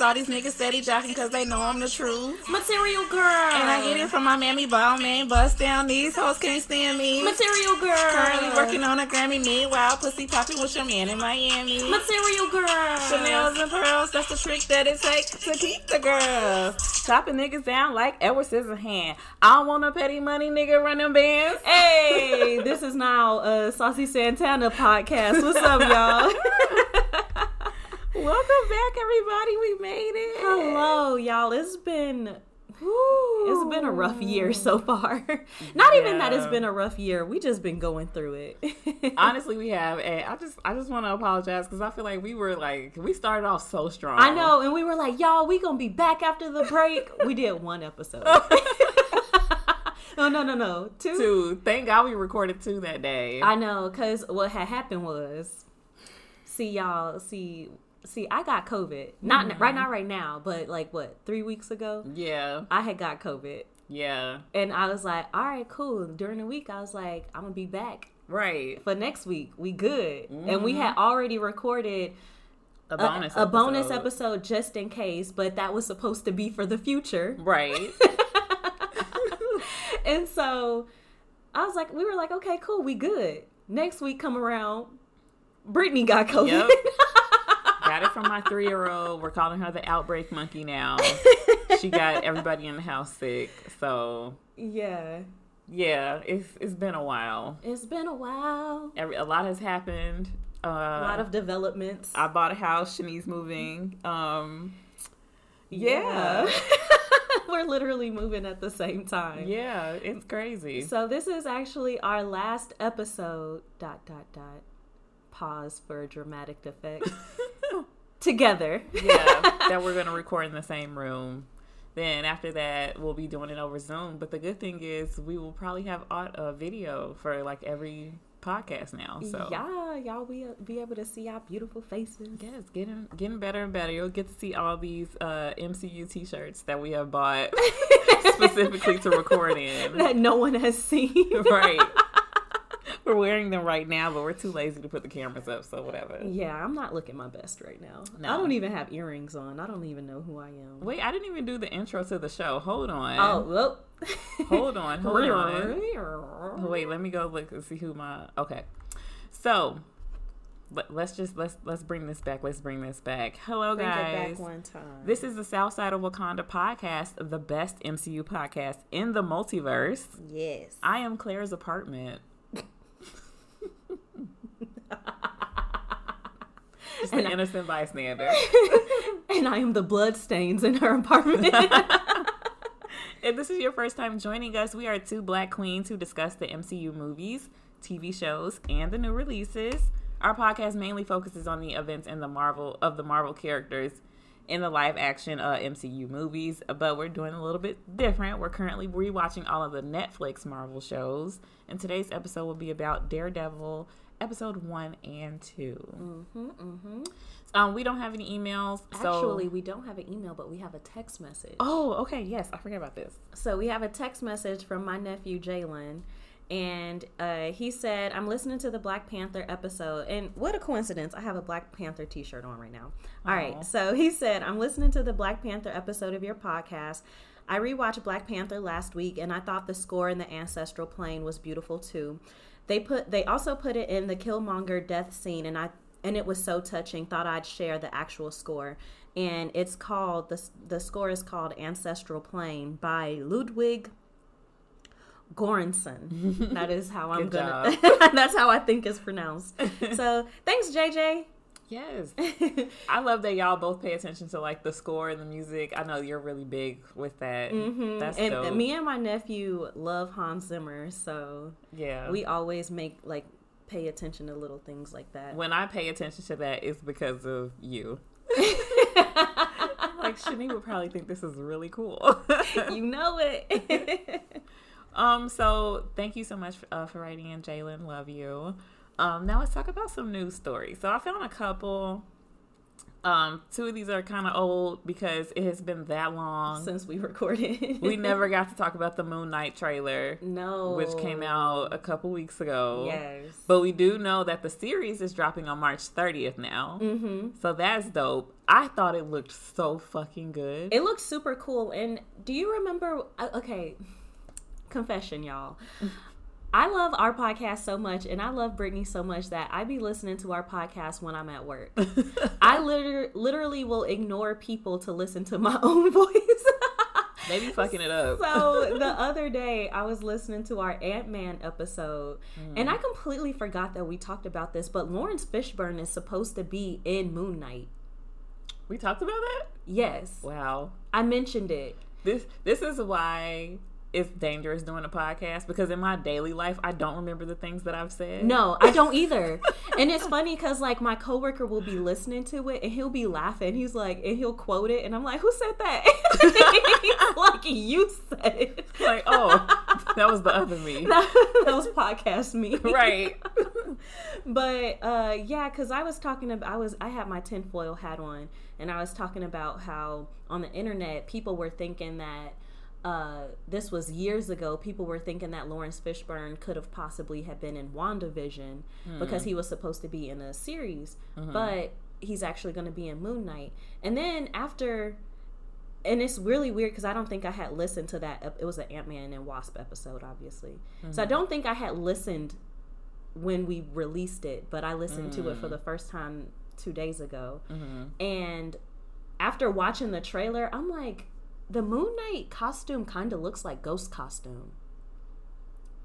9 boots. All these niggas steady jocking because they know I'm the truth. Material girl. And I get it from my mammy ball man. Bust down, these hoes can't stand me. Material girl. Currently working on a Grammy. Meanwhile, pussy popping with your man in Miami. Material girl. Chanel's and pearls, that's the trick that it takes to keep the girls. Chopping niggas down like Edward Scissorhand. I don't want no petty money, nigga, running bands. Hey, this is now a Saucy Santana podcast. What's up, y'all? Welcome back, everybody. We made it. Hello, y'all. It's been it's been a rough year so far. Not even that it's been a rough year. We just been going through it. Honestly, we have, and I just, I just want to apologize because I feel like we were like, we started off so strong. I know, and we were like, y'all, we gonna be back after the break. we did one episode. no, no, no, no, two. Two. Thank God we recorded two that day. I know, cause what had happened was, see y'all, see, see, I got COVID. Not Mm-hmm. right now, right now, but like what, three weeks ago, yeah, I had got COVID, yeah, and I was like, all right, cool. During the week, I was like, I'm gonna be back right. for next week. We good, and we had already recorded A a bonus, a bonus episode just in case, but that was supposed to be for the future. right? And so I was like, we were like, okay, cool, we good. Next week come around, Brittany got COVID. Yep. got it from my three year old. We're calling her the outbreak monkey now. she got everybody in the house sick. So yeah. yeah, it's it's been a while. It's been a while. Every a lot has happened. Uh, A lot of developments. I bought a house. Shanice moving. Um, yeah, We're literally moving at the same time. yeah, it's crazy. So this is actually our last episode. Dot dot dot. Pause for dramatic effect. Together. yeah, that we're gonna record in the same room. Then after that, we'll be doing it over Zoom. But the good thing is, we will probably have uh, video for like every podcast now. So Yeah, y'all be be able to see our beautiful faces. Yes, getting getting better and better. You'll get to see all these uh, MCU T-shirts that we have bought specifically to record in. that no one has seen. right. We're wearing them right now, but we're too lazy to put the cameras up. So whatever. Yeah, I'm not looking my best right now. No. I don't even have earrings on. I don't even know who I am. Wait, I didn't even do the intro to the show. Hold on. Oh, well. Hold on, hold on. Wait, let me go look and see who my okay. So let, let's just let's let's bring this back. Let's bring this back. Hello Bring guys. back one time. This is the South Side of Wakanda podcast, the best MCU podcast in the multiverse. yes. I am Claire's apartment. Just an innocent bystander. and I am the bloodstains in her apartment. If this is your first time joining us, we are two black queens who discuss the MCU movies, TV shows, and the new releases. Our podcast mainly focuses on the events in the Marvel of the Marvel characters in the live action uh, MCU movies, but we're doing a little bit different. We're currently rewatching all of the Netflix Marvel shows, and today's episode will be about Daredevil episode one and 2 Um, we don't have any emails, so Actually, we don't have an email, but we have a text message. oh, okay, yes, I forget about this. So we have a text message from my nephew Jalen, and uh, he said, "I'm listening to the Black Panther episode, and what a coincidence! I have a Black Panther T-shirt on right now. All right, so he said, "I'm listening to the Black Panther episode of your podcast." I rewatched Black Panther last week, and I thought the score in the ancestral plane was beautiful too. They put they also put it in the Killmonger death scene, and I and it was so touching. Thought I'd share the actual score, and it's called the the score is called Ancestral Plane by Ludwig Göransson. that is how I'm gonna. that's how I think it's pronounced. So thanks, JJ. Yes. I love that y'all both pay attention to like the score and the music. I know you're really big with that. That's and dope. me and my nephew love Hans Zimmer, so yeah. we always make like pay attention to little things like that. when I pay attention to that, it's because of you. like Shani would probably think this is really cool. you know it. um. So thank you so much for, uh, for writing in, Jalen. Love you. Um. Now let's talk about some news stories. So I found a couple. Um, two of these are kind of old because it has been that long. Since we recorded, we never got to talk about the Moon Knight trailer, no, which came out a couple weeks ago. Yes, But we do know that the series is dropping on March 30th now. mm-hmm. So that's dope. I thought it looked so fucking good. It looks super cool. And do you remember? uh, Okay, confession, y'all. I love our podcast so much, and I love Brittany so much that I be listening to our podcast when I'm at work. I liter- literally will ignore people to listen to my own voice. they be fucking it up. so the other day, I was listening to our Ant Man episode, mm. and I completely forgot that we talked about this. But Laurence Fishburne is supposed to be in Moon Knight. we talked about that? Yes, Wow. I mentioned it. This this is why it's dangerous doing a podcast because in my daily life I don't remember the things that I've said. No, I don't either. and it's funny because like my coworker will be listening to it and he'll be laughing. He's like, and he'll quote it, and I'm like, who said that? Like, you said it. Like, oh, that was the other me. that was podcast me, Right. But uh, yeah, because I was talking about, I was, I had my tinfoil hat on, and I was talking about how on the internet people were thinking that uh, this was years ago. People were thinking that Laurence Fishburne could have possibly have been in WandaVision hmm. because he was supposed to be in a series, hmm. but he's actually going to be in Moon Knight. And then after. And it's really weird because I don't think I had listened to that. It was an Ant Man and Wasp episode, obviously. So I hmm. don't think I had listened when we released it, but I listened to it for the first time two days ago. And after watching the trailer, I'm like, the Moon Knight costume kind of looks like Ghost costume.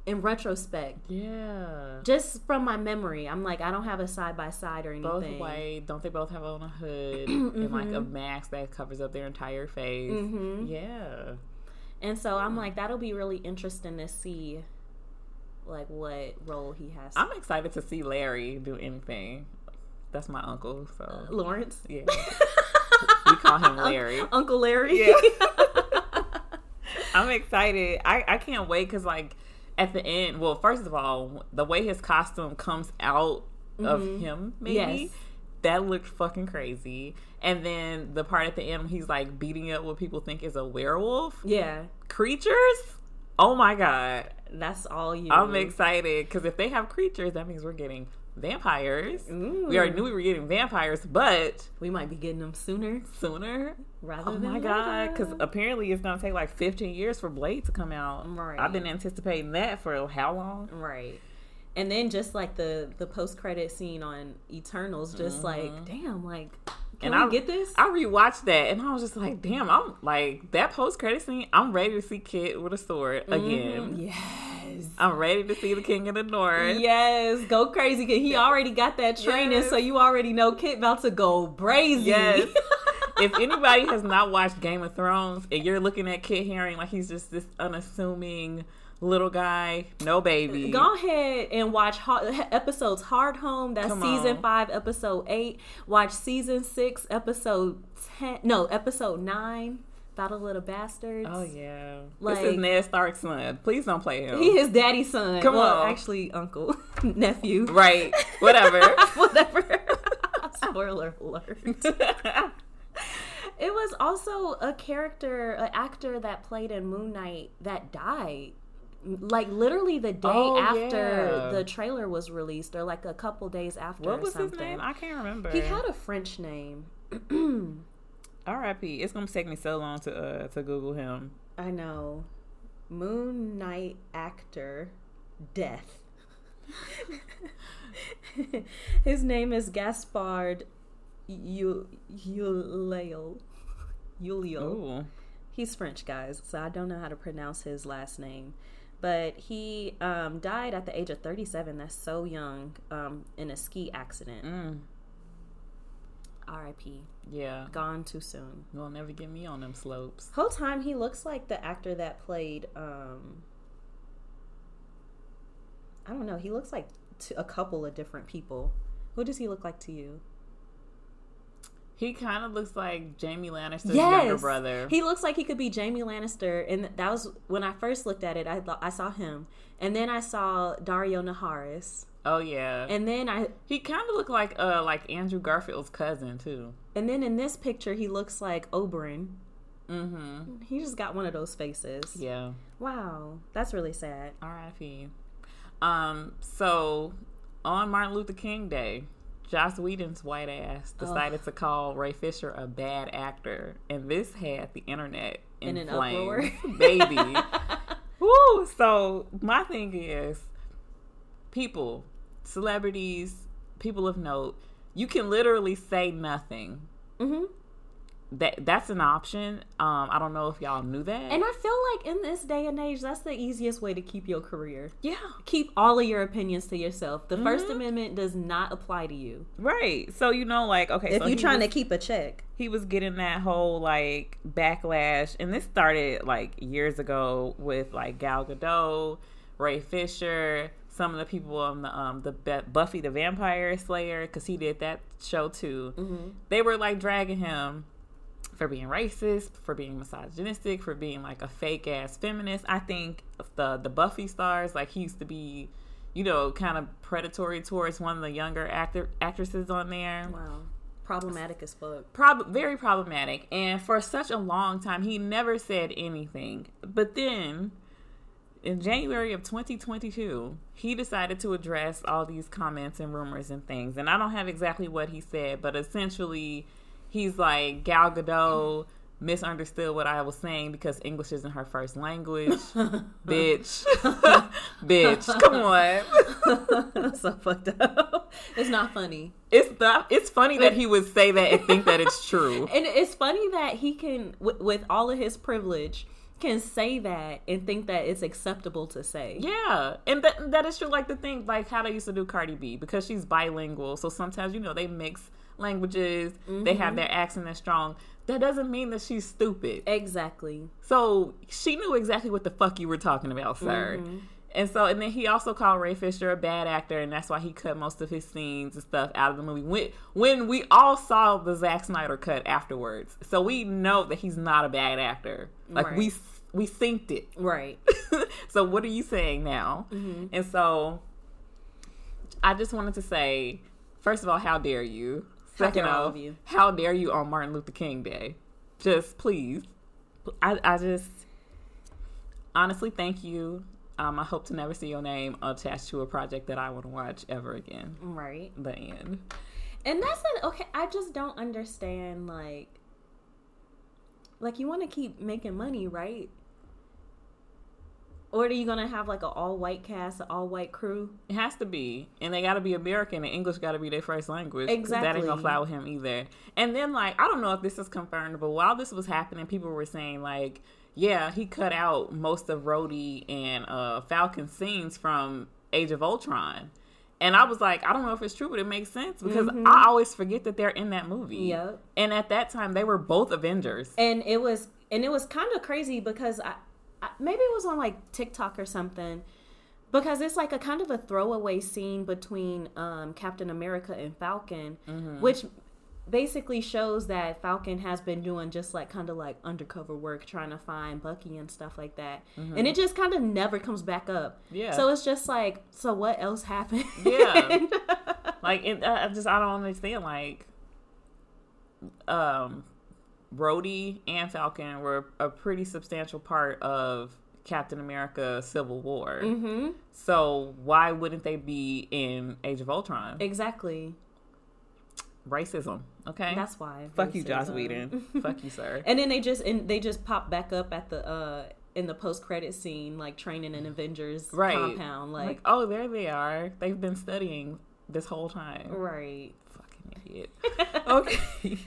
In retrospect, Yeah. just from my memory, I'm like, I don't have a side by side or anything. Both white. Don't they both have on a hood and like a mask that covers up their entire face? Mhm. Yeah. And so I'm like, that'll be really interesting to see, like, what role he has. I'm excited to see Larry do anything. That's my uncle, so Laurence, yeah. we call him Larry. Uncle Larry. Yeah. I'm excited. I, I can't wait because like at the end, well, first of all, the way his costume comes out of mm-hmm. him, maybe Yes. that looked fucking crazy. And then the part at the end, he's like beating up what people think is a werewolf yeah, creatures. Oh my god, that's all you. I'm excited because if they have creatures, that means we're getting vampires. We already knew we were getting vampires, but We might be getting them sooner sooner. rather Oh than my god! Because apparently it's gonna take like 15 years for Blade to come out. Right. I've been anticipating that for how long? Right. And then just like the the post credit scene on Eternals, just like damn, like can Mm-hmm. And I get this? I rewatched that and I was just like, damn! I'm like that post credit scene. I'm ready to see Kit with a sword again. Yes. I'm ready to see the King of the North. Yes, go crazy. 'cause he already got that training, Yes. so you already know Kit about to go brazy. Yes. if anybody has not watched Game of Thrones and you're looking at Kit Haring like he's just this unassuming little guy, no baby. Go ahead and watch episodes Hardhome. That's Come season on. five, episode eight. Watch season six, episode ten. No, episode nine. Battle Little Bastards. Oh yeah, Like- this is Ned Stark's son. Please don't play him. He his daddy's son. Come well, on. actually, uncle, nephew. right, whatever. Whatever. Spoiler alert. It was also a character, an actor that played in Moon Knight that died. Like literally the day Oh, after yeah. the trailer was released, or like a couple days after. what or was his name? I can't remember. He had a French name. R.I.P. It's gonna take me so long to uh, to Google him. I know. Moon Knight actor, death. His name is Gaspard U- Uleo. Ulio. Ooh, He's French, guys, so I don't know how to pronounce his last name. But he um, died at the age of 37. That's so young um, in a ski accident. mm, R.I.P. yeah. Gone too soon. You'll never get me on them slopes. Whole time he looks like the actor that played. Um, I don't know. He looks like a couple of different people. Who does he look like to you? He kind of looks like Jamie Lannister's younger Yes, brother. he looks like he could be Jamie Lannister, and that was when I first looked at it. I I saw him, and then I saw Daario Naharis, oh yeah, and then I he kind of looked like uh like Andrew Garfield's cousin too. and then in this picture he looks like Oberyn. Mm-hmm. He just got one of those faces. Yeah. Wow, that's really sad. R.I.P. Um. So on Martin Luther King Day, Joss Whedon's white ass decided to call Ray Fisher a bad actor, and this had the internet in, In an flames, uproar. baby. Woo! So my thing is, people, celebrities, people of note, you can literally say nothing. hmm That that's an option. Um, I don't know if y'all knew that. And I feel like in this day and age, that's the easiest way to keep your career. yeah, Keep all of your opinions to yourself. The First Mhm. Amendment does not apply to you. right. So you know, like, okay, If so you're trying was- to keep a check. he was getting that whole like backlash and this started like years ago with like Gal Gadot, Ray Fisher, some of the people on the um the Buffy the Vampire Slayer cuz he did that show too. Mm-hmm. They were like dragging him for being racist, for being misogynistic, for being like a fake ass feminist. I think the the Buffy stars like he used to be you know, kind of predatory towards one of the younger actor actresses on there Wow. Problematic as fuck. prob- very problematic and for such a long time he never said anything but then in january of 2022 he decided to address all these comments and rumors and things. And i don't have exactly what he said but essentially he's like gal gadot misunderstood what i was saying because english isn't her first language. Bitch. Bitch. Come on. That's so fucked up. It's not funny. it's the, it's funny that he would say that and think that it's true. And it's funny that he can, with, with all of his privilege, can say that and think that it's acceptable to say. Yeah, and that that is true. Like the thing, like how they used to do Cardi B because she's bilingual. So sometimes you know they mix languages. They have mm-hmm. their accent that's strong. That doesn't mean that she's stupid. Exactly. So she knew exactly what the fuck you were talking about, sir. Mm-hmm. And so, and then he also called Ray Fisher a bad actor, and that's why he cut most of his scenes and stuff out of the movie. When when we all saw the Zack Snyder cut afterwards, so we know that he's not a bad actor. Like we Right. we synced it. Right. so what are you saying now? Mm-hmm. And so I just wanted to say, first of all, how dare you? How Second dare all of you. how dare you on Martin Luther King Day? Just please. I, I just honestly thank you. Um, I hope to never see your name attached to a project that I would watch ever again. Right. The end. And that's an okay. I just don't understand. Like, like you want to keep making money, right? Or are you gonna have like an all white cast, an all white crew? It has to be, and they got to be American, and English got to be their first language. 'cause That ain't gonna fly with him either. And then, like, I don't know if this is confirmed, but while this was happening, people were saying like, yeah, he cut out most of Rhodey and uh, Falcon scenes from Age of Ultron. And I was like, I don't know if it's true, but it makes sense because I always forget that they're in that movie. Yep. And at that time, they were both Avengers. And it was, and it was kind of crazy because I, I, maybe it was on like TikTok or something, because it's like a kind of a throwaway scene between um, Captain America and Falcon, which basically shows that Falcon has been doing just like kind of like undercover work trying to find Bucky and stuff like that. And it just kind of never comes back up. Yeah. So it's just like, so what else happened? Yeah. like it, I just I don't understand. Like, um, Rhodey and Falcon were a pretty substantial part of Captain America: Civil War. hmm So why wouldn't they be in Age of Ultron? Exactly. Racism. Okay. That's why. Fuck you, Joss racism. Whedon. Fuck you, sir. And then they just and they just pop back up at the uh in the post credit scene, like training in Avengers Right. compound, Like, like, oh, there they are. They've been studying this whole time. right. Idiot. okay.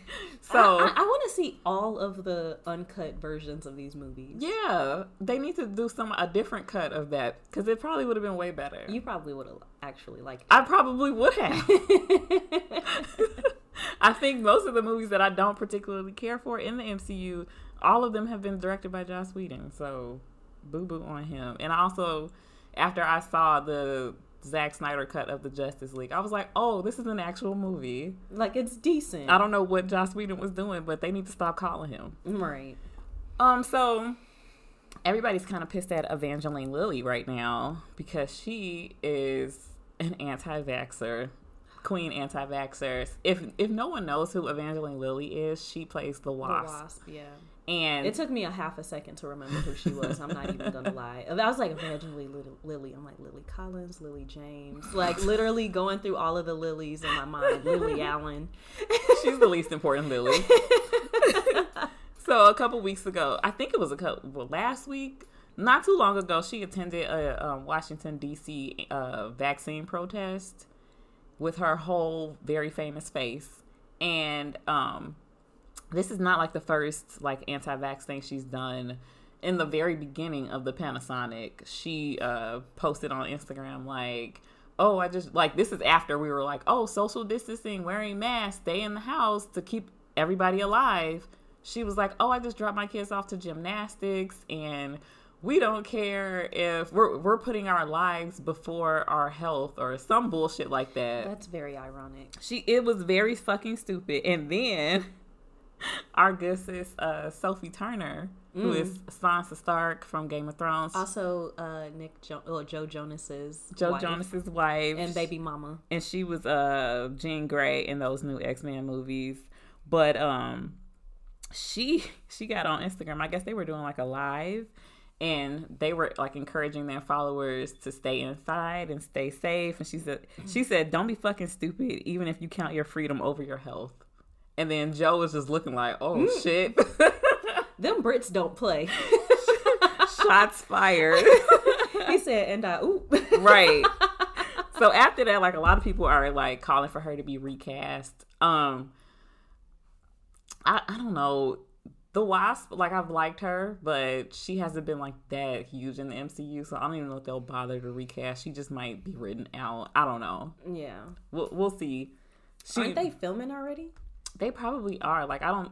So So. I, I, want to see all of the uncut versions of these movies. Yeah, they need to do some a different cut of that because it probably would have been way better. You probably would have actually liked. I probably would have. I think most of the movies that I don't particularly care for in the MCU, all of them have been directed by Joss Whedon. So, boo boo on him. And I also, after I saw the Zack Snyder cut of the Justice League. I was like, oh, this is an actual movie. Like it's decent. I don't know what Joss Whedon was doing, but they need to stop calling him. Right. Um, so everybody's kind of pissed at Evangeline Lilly right now because she is an anti-vaxxer, queen anti-vaxxer. If if no one knows who Evangeline Lilly is, she plays the The Wasp, wasp. Yeah. And It took me a half a second to remember who she was. I'm not even gonna lie. I was like Evangeline Lily, Lily. I'm like Lily Collins, Lily James. Like literally going through all of the Lilies in my mind. Lily Allen. she's the least important Lily. so a couple weeks ago, I think it was a couple well, last week, not too long ago, she attended a um, Washington D.C. Uh, vaccine protest with her whole very famous face, and um, this is not like the first like anti-vax thing she's done. In the very beginning of the Panasonic, she uh, posted on Instagram like, "Oh, I just like this is after we were like, oh, social distancing, wearing masks, stay in the house to keep everybody alive." She was like, "Oh, I just dropped my kids off to gymnastics, and we don't care if we're we're putting our lives before our health or some bullshit like that." That's very ironic. She it was very fucking stupid. And then our good sis uh Sophie Turner, who is Sansa Stark from Game of Thrones, Also, uh, Nick jo- oh, Joe Jonas's Joe wife Jonas's wife, and baby mama. and she was uh Jean Grey in those new X Men movies. But um she she got on Instagram. I guess they were doing like a live and they were like encouraging their followers to stay inside and stay safe. And she said she said, Don't be fucking stupid, even if you count your freedom over your health. And then Joe was just looking like, Oh shit. Them Brits don't play. Shots fired. he said, and I oop. right. So after that, like a lot of people are like calling for her to be recast. Um I I don't know. The Wasp, like I've liked her, but she hasn't been like that huge in the MCU, so I don't even know if they'll bother to recast. She just might be written out. I don't know. yeah. We'll we'll see. She, Aren't they filming already? They probably are. Like I don't.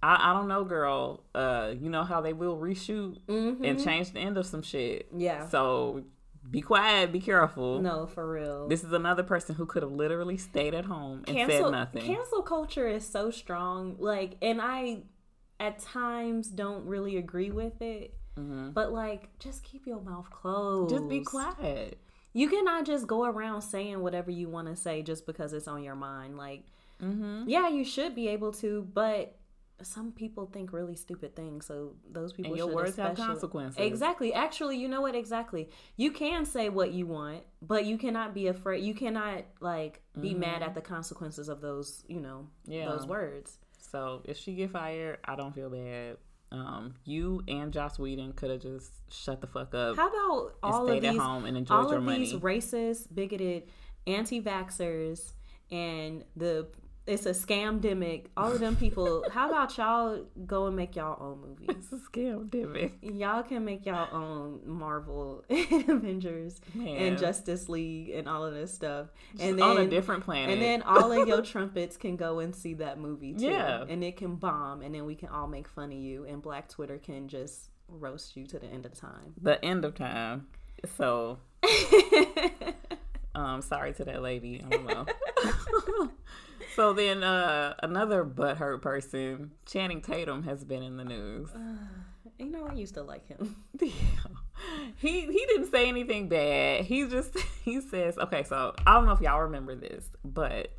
I, I don't know, girl. Uh, you know how they will reshoot and change the end of some shit. Mm-hmm. Yeah. So be quiet, be careful. No, for real. This is another person who could have literally stayed at home and cancel said nothing. cancel culture is so strong. Like, and I at times don't really agree with it. But like, just keep your mouth closed. Mm-hmm. Just be quiet. You cannot just go around saying whatever you want to say just because it's on your mind. Like, Mm-hmm. yeah, you should be able to, but some people think really stupid things. So those people And your should words have consequences. Exactly. Actually, you know what? Exactly. You can say what you want, but you cannot be afraid. You cannot like be mad at the consequences of those. You know, Mm-hmm. Yeah. those words. So if she get fired, I don't feel bad. Um, you and Joss Whedon could have just shut the fuck up How about and all stayed of these? at home and enjoyed all your of money. these racist, bigoted, anti-vaxxers, and the it's a scam demic. All of them people. how about y'all go and make y'all own movies? it's a scam, damn. Y'all can make y'all own Marvel, Avengers, Man. and Justice League, and all of this stuff. And then on a different planet. And then all of your trumpets can go and see that movie too. Yeah. And it can bomb, and then we can all make fun of you, and Black Twitter can just roast you to the end of time. the end of time. So, um, sorry to that lady. I don't know. So then, uh, another butthurt person, Channing Tatum, has been in the news. You know, I used to like him. Yeah. He he didn't say anything bad. He just he says, okay, so I don't know if y'all remember this, but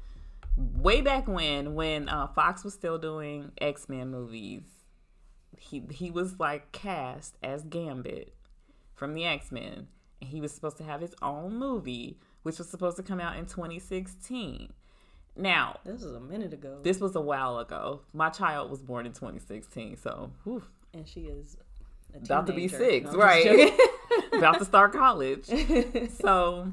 way back when when uh, Fox was still doing X Men movies, he he was like cast as Gambit from the X Men, and he was supposed to have his own movie, which was supposed to come out in 2016. Now, This was a minute ago, this was a while ago. My child was born in 2016, so whew, and she is about to be six, No, right? about to start college. so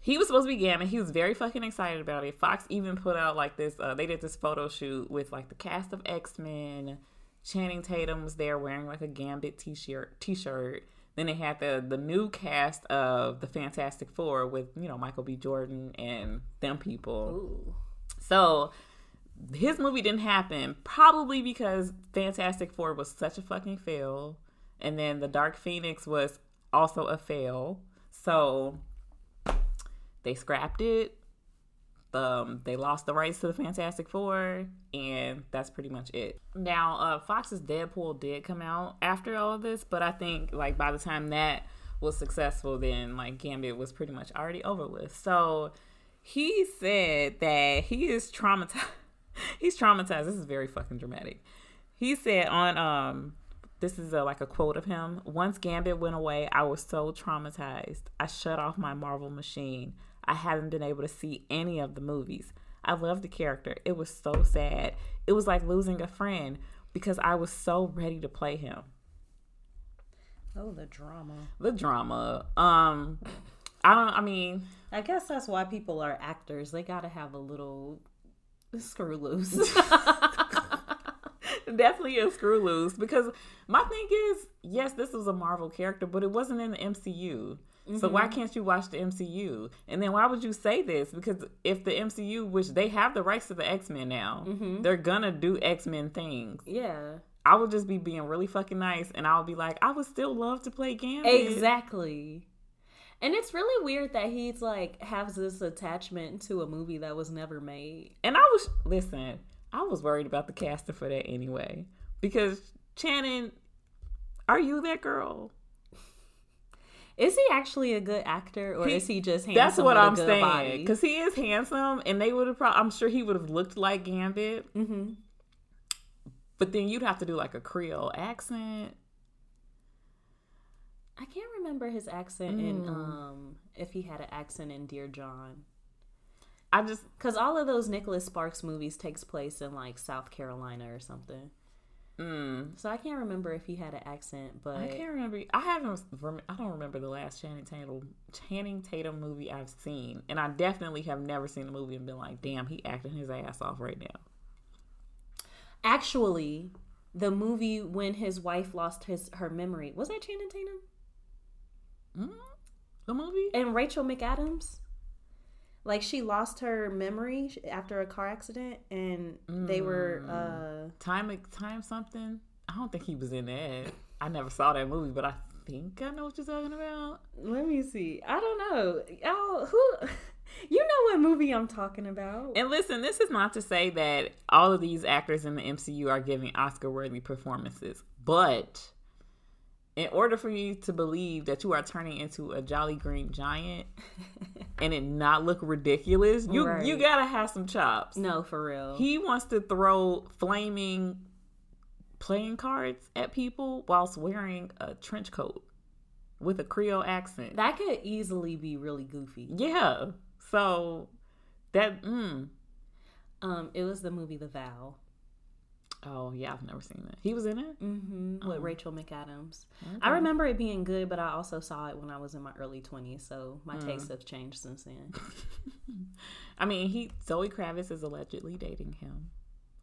he was supposed to be Gambit. He was very fucking excited about it. Fox even put out like this. Uh, they did this photo shoot with like the cast of X Men. Channing Tatum was there wearing like a Gambit t-shirt. T-shirt. Then they had the the new cast of the Fantastic Four with you know Michael B. Jordan and them people. Ooh. So his movie didn't happen probably because Fantastic Four was such a fucking fail, and then the Dark Phoenix was also a fail. So they scrapped it. Um, they lost the rights to the Fantastic Four, and that's pretty much it. Now, uh, Fox's Deadpool did come out after all of this, but I think like by the time that was successful, then like Gambit was pretty much already over with. So he said that he is traumatized. He's traumatized. This is very fucking dramatic. He said on um this is a, like a quote of him. Once Gambit went away, I was so traumatized. I shut off my Marvel machine. I haven't been able to see any of the movies. I love the character. It was so sad. It was like losing a friend because I was so ready to play him. Oh, the drama. The drama. Um I don't I mean, I guess that's why people are actors. They got to have a little screw loose. definitely a screw loose because my thing is, yes, this was a Marvel character, but it wasn't in the MCU. So why mm-hmm. can't you watch the MCU? And then why would you say this? Because if the MCU, which they have the rights to the X Men now, mm-hmm. they're gonna do X Men things. yeah. I would just be being really fucking nice, and I would be like, I would still love to play Gambit. Exactly. And it's really weird that he's like has this attachment to a movie that was never made. And I was listen, I was worried about the casting for that anyway because Channing, are you that girl? Is he actually a good actor, or He- is he just handsome? That's what with a I'm good saying because he is handsome, and they would have. Pro- I'm sure he would have looked like Gambit, hmm but then you'd have to do like a Creole accent. I can't remember his accent in Mm. um if he had an accent in Dear John. I just Cause all of those Nicholas Sparks movies takes place in like South Carolina or something. mm, So I can't remember if he had an accent, but I can't remember. I haven't. I don't remember the last Channing Tatum Channing Tatum movie I've seen, and I definitely have never seen a movie and been like, "Damn, he acting his ass off right now." actually, the movie when his wife lost his her memory was that Channing Tatum Mm? The movie? and Rachel McAdams. Like she lost her memory after a car accident, and they were. uh Time time something. I don't think he was in that. I never saw that movie, but I think I know what you're talking about. Let me see. I don't know. Y'all, who? You know what movie I'm talking about? And listen, this is not to say that all of these actors in the MCU are giving Oscar worthy performances, but in order for you to believe that you are turning into a jolly green giant and it not look ridiculous, you Right. you gotta have some chops. No, for real. He wants to throw flaming playing cards at people whilst wearing a trench coat with a Creole accent. that could easily be really goofy. yeah. So that mm, Um, it was the movie The Vow. Oh yeah, I've never seen that. He was in it? Mm-hmm. With Oh. Rachel McAdams. Okay. I remember it being good, but I also saw it when I was in my early 20s, so my Mm. tastes have changed since then. I mean, he Zoe Kravitz is allegedly dating him,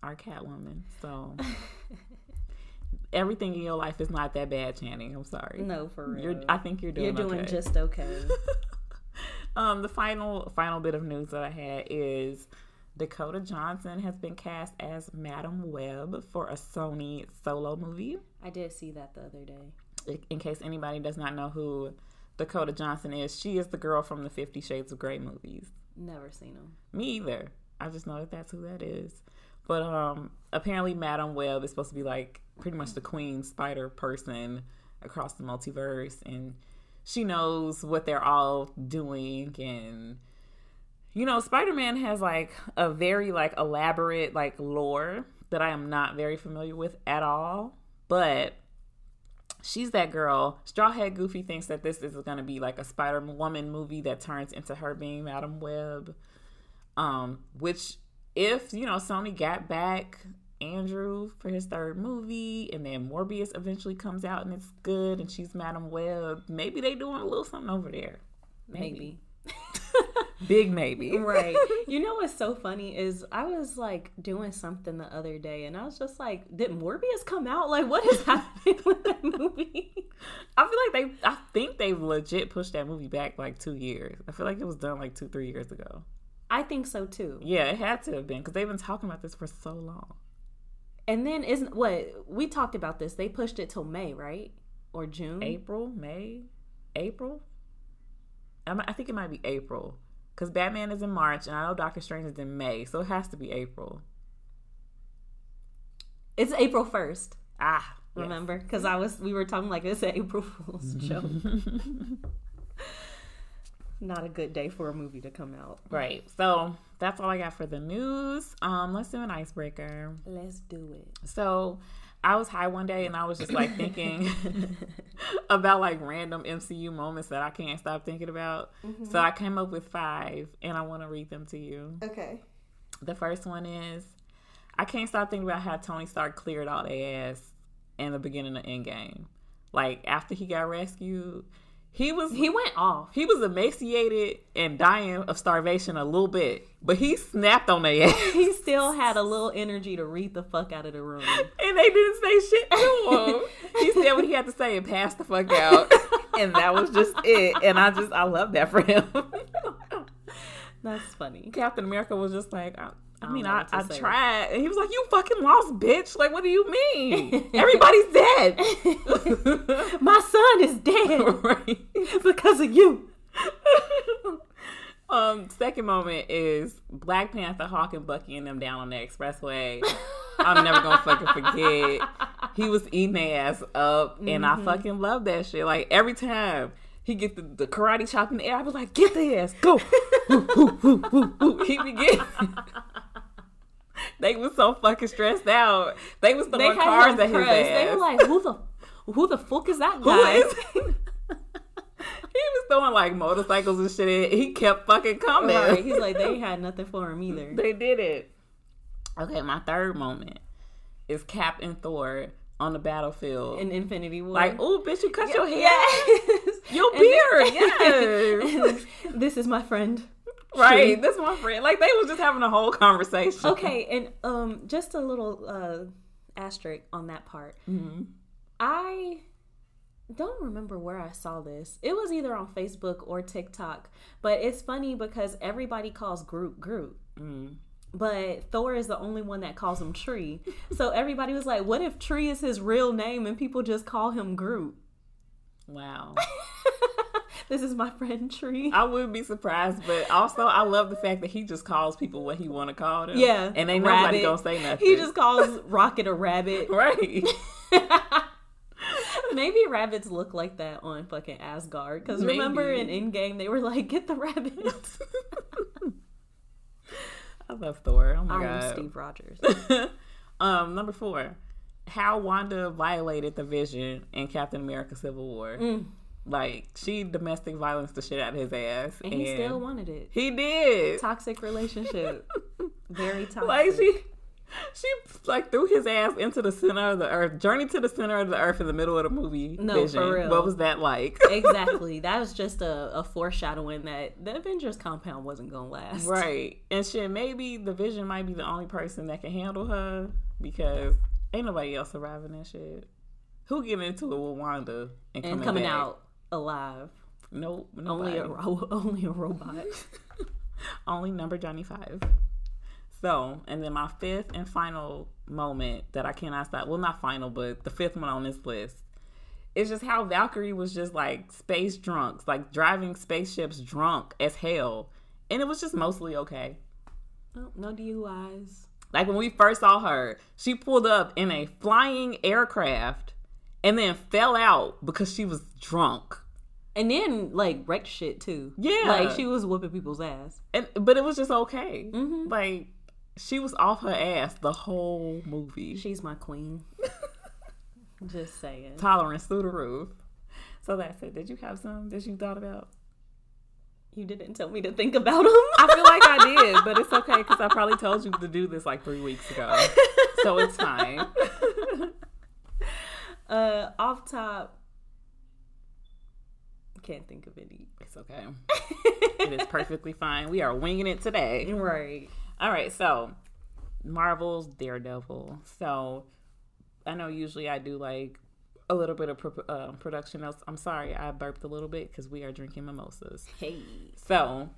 our Catwoman. So everything in your life is not that bad, Channing. I'm sorry. no, for real. You're, I think you're doing okay. You're doing okay. just okay. um, the final final bit of news that I had is Dakota Johnson has been cast as Madam Web for a Sony solo movie. I did see that the other day. In case anybody does not know who Dakota Johnson is, she is the girl from the Fifty Shades of Grey movies. Never seen them. Me either. I just know that that's who that is. But um, apparently, Madam Web is supposed to be like pretty much the queen spider person across the multiverse, and she knows what they're all doing. And you know, Spider Man has like a very like elaborate like lore that I am not very familiar with at all. But she's that girl. Strawhat Goofy thinks that this is going to be like a Spider Woman movie that turns into her being Madam Web. Um, which if you know Sony got back Andrew for his third movie, and then Morbius eventually comes out and it's good, and she's Madam Web, maybe they doing a little something over there. Maybe. Big maybe. right. You know what's so funny is I was like doing something the other day and I was just like, did Morbius come out? Like, what is happening with that movie? I feel like they, I think they've legit pushed that movie back like two years. I feel like it was done like two, three years ago. I think so too. Yeah, it had to have been because they've been talking about this for so long. And then isn't what we talked about this? They pushed it till May, right? Or June? April, May, April. I I think it might be April because Batman is in March, and I know Doctor Strange is in May, so it has to be April. It's April first. Ah. Remember? Because I was we were talking like it's an April Fool's joke. Not a good day for a movie to come out. Right. So that's all I got for the news. Um, let's do an icebreaker. Let's do it. So I was high one day and I was just like thinking about like random MCU moments that I can't stop thinking about. Mm-hmm. So I came up with five and I want to read them to you. Okay. The first one is I can't stop thinking about how Tony Stark cleared all the ass in the beginning of Endgame. Like after he got rescued, he was He went off. he was emaciated and dying of starvation a little bit, but he snapped on their ass. He still had a little energy to read the fuck out of the room. and they didn't say shit to him. he said what he had to say and passed the fuck out, and that was just it. And I just I love that for him. That's funny. Captain America was just like, I, I mean, I, I tried, and he was like, "You fucking lost, bitch! Like, what do you mean? Everybody's dead." My son is dead right. because of you. Um, second moment is Black Panther, Hawk, and Bucky and them down on the expressway. I'm never gonna fucking forget. He was eating their ass up, and I fucking love that shit. Like every time he get the, the karate chop in the air, I be like, "Get the ass, go!" Woo, woo, woo. He be getting. They was so fucking stressed out. They was throwing had cars at his ass. They were like, "Who the, who the fuck is that guy?" is he? he was throwing like motorcycles and shit. He kept fucking coming. Right. He's like, they had nothing for him either. They did it. Okay, my third moment is Cap and Thor on the battlefield. In Infinity War. like, oh, bitch, you cut your hair, yes. your beard, then- yes, this is my friend. Right. That's my friend. Like they was just having a whole conversation. Okay, and um, just a little uh, asterisk on that part. Mhm. I don't remember where I saw this. It was either on Facebook or TikTok, but it's funny because everybody calls Groot Groot. Mm. But Thor is the only one that calls him Tree. So everybody was like, what if Tree is his real name and people just call him Groot? Wow. this is my friend Tree. I wouldn't be surprised, but also I love the fact that he just calls people what he want to call them. Yeah. and ain't nobody rabbit. gonna say nothing. He just calls Rocket a rabbit. right. Maybe rabbits look like that on fucking Asgard. Because remember in. Endgame, they were like, get the rabbits. I love Thor. Oh my I'm god. Steve Rogers. um, number four, how Wanda violated the Vision in Captain America: Civil War. Mm. Like she domestic violence the shit out of his ass, And he still wanted it. he did. Toxic relationship. Very toxic. Like she, she like threw his ass into the center of the earth, journey to the center of the earth in the middle of the movie. No, for Vision. real. What was that like? exactly. That was just a, a foreshadowing that the Avengers compound wasn't going to last. Right. And shit, maybe the Vision might be the only person that can handle her because ain't nobody else surviving that shit. Who getting into it with Wanda and, And coming, coming out alive. Nope. Only a, ro- only a robot. Only number Johnny Five. So, and then my fifth and final moment that I cannot stop. Well, not final, but the fifth one on this list. It's just how Valkyrie was just like space drunks, like driving spaceships drunk as hell. And it was just mostly okay. Oh, no DUIs. Like when we first saw her, she pulled up in a flying aircraft and then fell out because she was drunk. And then, like, wrecked shit, too. Yeah. Like, she was whooping people's ass. And but it was just okay. Mhm. Like she was off her ass the whole movie. She's my queen. Just saying. Tolerance through the roof. So that's it. Did you have some that you thought about? You didn't tell me to think about them. I feel like I did, but it's okay because I probably told you to do this like three weeks ago. So it's fine. uh, off top, can't think of any. It's okay. It is perfectly fine. We are winging it today. Right. All right, so Marvel's Daredevil. So I know usually I do like a little bit of pro- uh, production notes. I'm sorry, I burped a little bit because we are drinking mimosas. Hey. So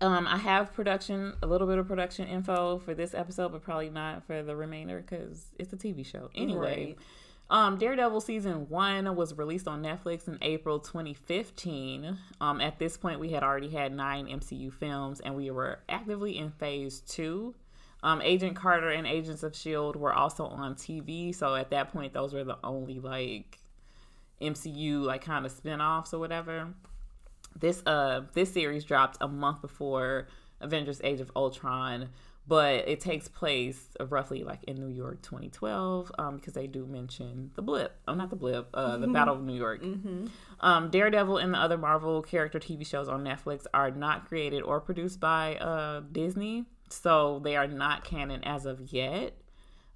um, I have production, a little bit of production info for this episode, but probably not for the remainder because it's a TV show. Anyway, Um, Daredevil season one was released on Netflix in April 2015. Um, at this point, we had already had nine MCU films, and we were actively in phase two. Um, Agent Carter and Agents of Shield were also on TV, so at that point, those were the only like MCU like kind of spin-offs or whatever. This uh this series dropped a month before Avengers Age of Ultron, but it takes place roughly like in New York 2012 um, because they do mention the blip. Oh, not the blip, uh, the Battle of New York. Um, Daredevil and the other Marvel character TV shows on Netflix are not created or produced by uh, Disney, so they are not canon as of yet.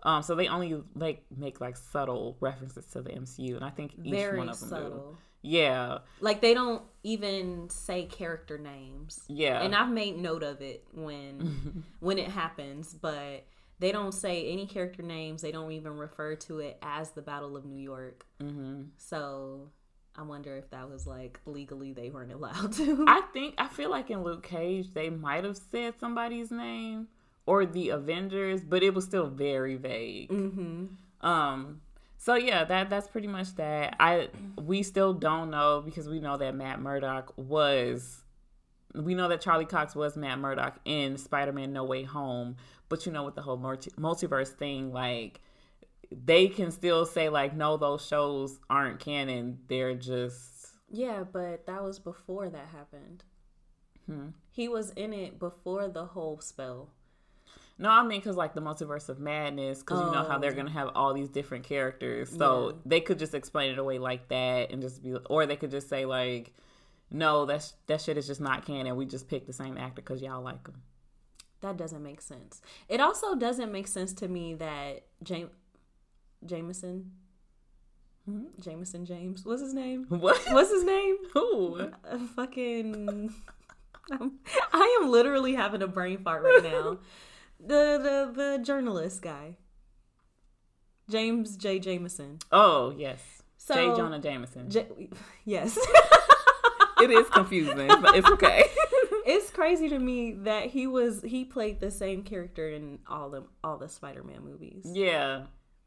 Um, so they only like make like subtle references to the MCU, and I think each Very one of them do. Yeah, Like they don't even say character names. yeah, And I've made note of it when when it happens, but they don't say any character names. They don't even refer to it as the Battle of New York. hmm So I wonder if that was like legally they weren't allowed to. I think I feel like in Luke Cage they might have said somebody's name or the Avengers, but it was still very vague. mm-hmm. Um so yeah, that that's pretty much that. I we still don't know because we know that Matt Murdock was we know that Charlie Cox was Matt Murdock in Spider-Man No Way Home, but you know with the whole multi- multiverse thing like they can still say like no those shows aren't canon, they're just Yeah, but that was before that happened. Hmm. He was in it before the whole spell. No, I mean because like the multiverse of madness, because you know how they're Oh. gonna have all these different characters, so Yeah. they could just explain it away like that, and just be, or they could just say like, no, that's that shit is just not canon. We just picked the same actor because y'all like him. That doesn't make sense. It also doesn't make sense to me that James Jameson Mhm. Jameson James. What's his name? What? What's his name? Who? Uh, fucking. I'm, I am literally having a brain fart right now. the the the journalist guy, James J Jameson. Oh yes, So J. Jonah Jameson. J- yes, it is confusing, but it's okay. it's crazy to me that he was he played the same character in all the all the Spider Man movies. yeah,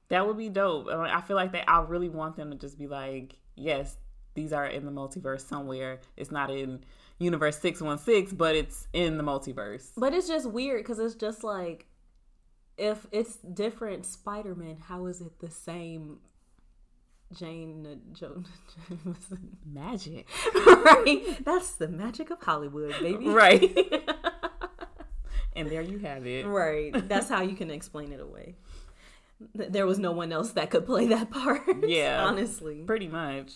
that would be dope. I, feel like they. I really want them to just be like, yes, these are in the multiverse somewhere. It's not in universe six one six, but it's in the multiverse. But it's just weird because it's just like if it's different Spider Man, how is it the same Jane Jonah Jameson? Magic. right? That's the magic of Hollywood, baby. Right. And there you have it. right. That's how you can explain it away. Th- There was no one else that could play that part. Yeah. Honestly. Pretty much.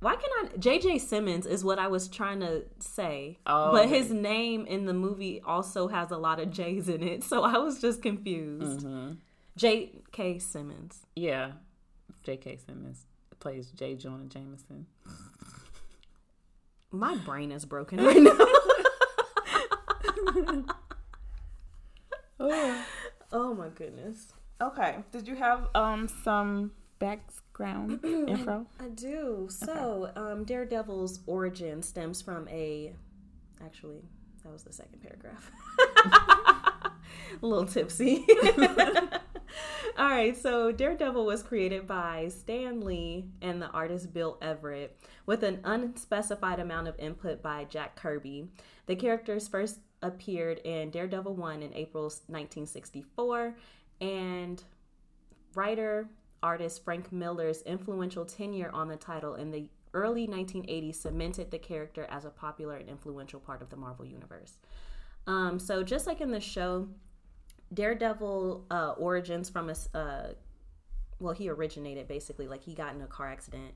Why can I JJ Simmons is what I was trying to say. Oh, but okay. his name in the movie also has a lot of J's in it, so I was just confused. hmm J.K. Simmons. Yeah. J.K. Simmons plays J. Jonah Jameson. My brain is broken right now. oh my goodness. Okay. Did you have um some background info? I do. So, um, Daredevil's origin stems from a. Actually, that was the second paragraph. a little tipsy. All right, so Daredevil was created by Stan Lee and the artist Bill Everett with an unspecified amount of input by Jack Kirby. The characters first appeared in Daredevil 1 in April 1964, and writer artist Frank Miller's influential tenure on the title in the early 1980s cemented the character as a popular and influential part of the Marvel Universe. Um, so, just like in the show, Daredevil uh, origins from a, uh, well, he originated basically, like he got in a car accident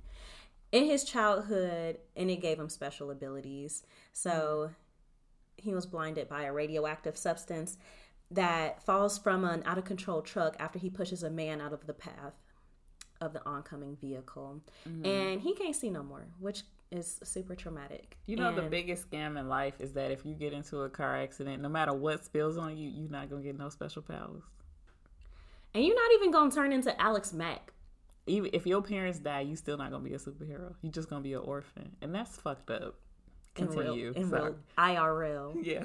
in his childhood and it gave him special abilities. So, he was blinded by a radioactive substance that falls from an out of control truck after he pushes a man out of the path of the oncoming vehicle. Mm-hmm. And he can't see no more, which is super traumatic. You know the biggest scam in life is that if you get into a car accident, no matter what spills on you, you're not gonna get no special powers. And you're not even going to turn into Alex Mack. Even if your parents die, you're still not gonna be a superhero. You're just gonna be an orphan, and that's fucked up. In real, Continue. in Sorry. real IRL. Yeah.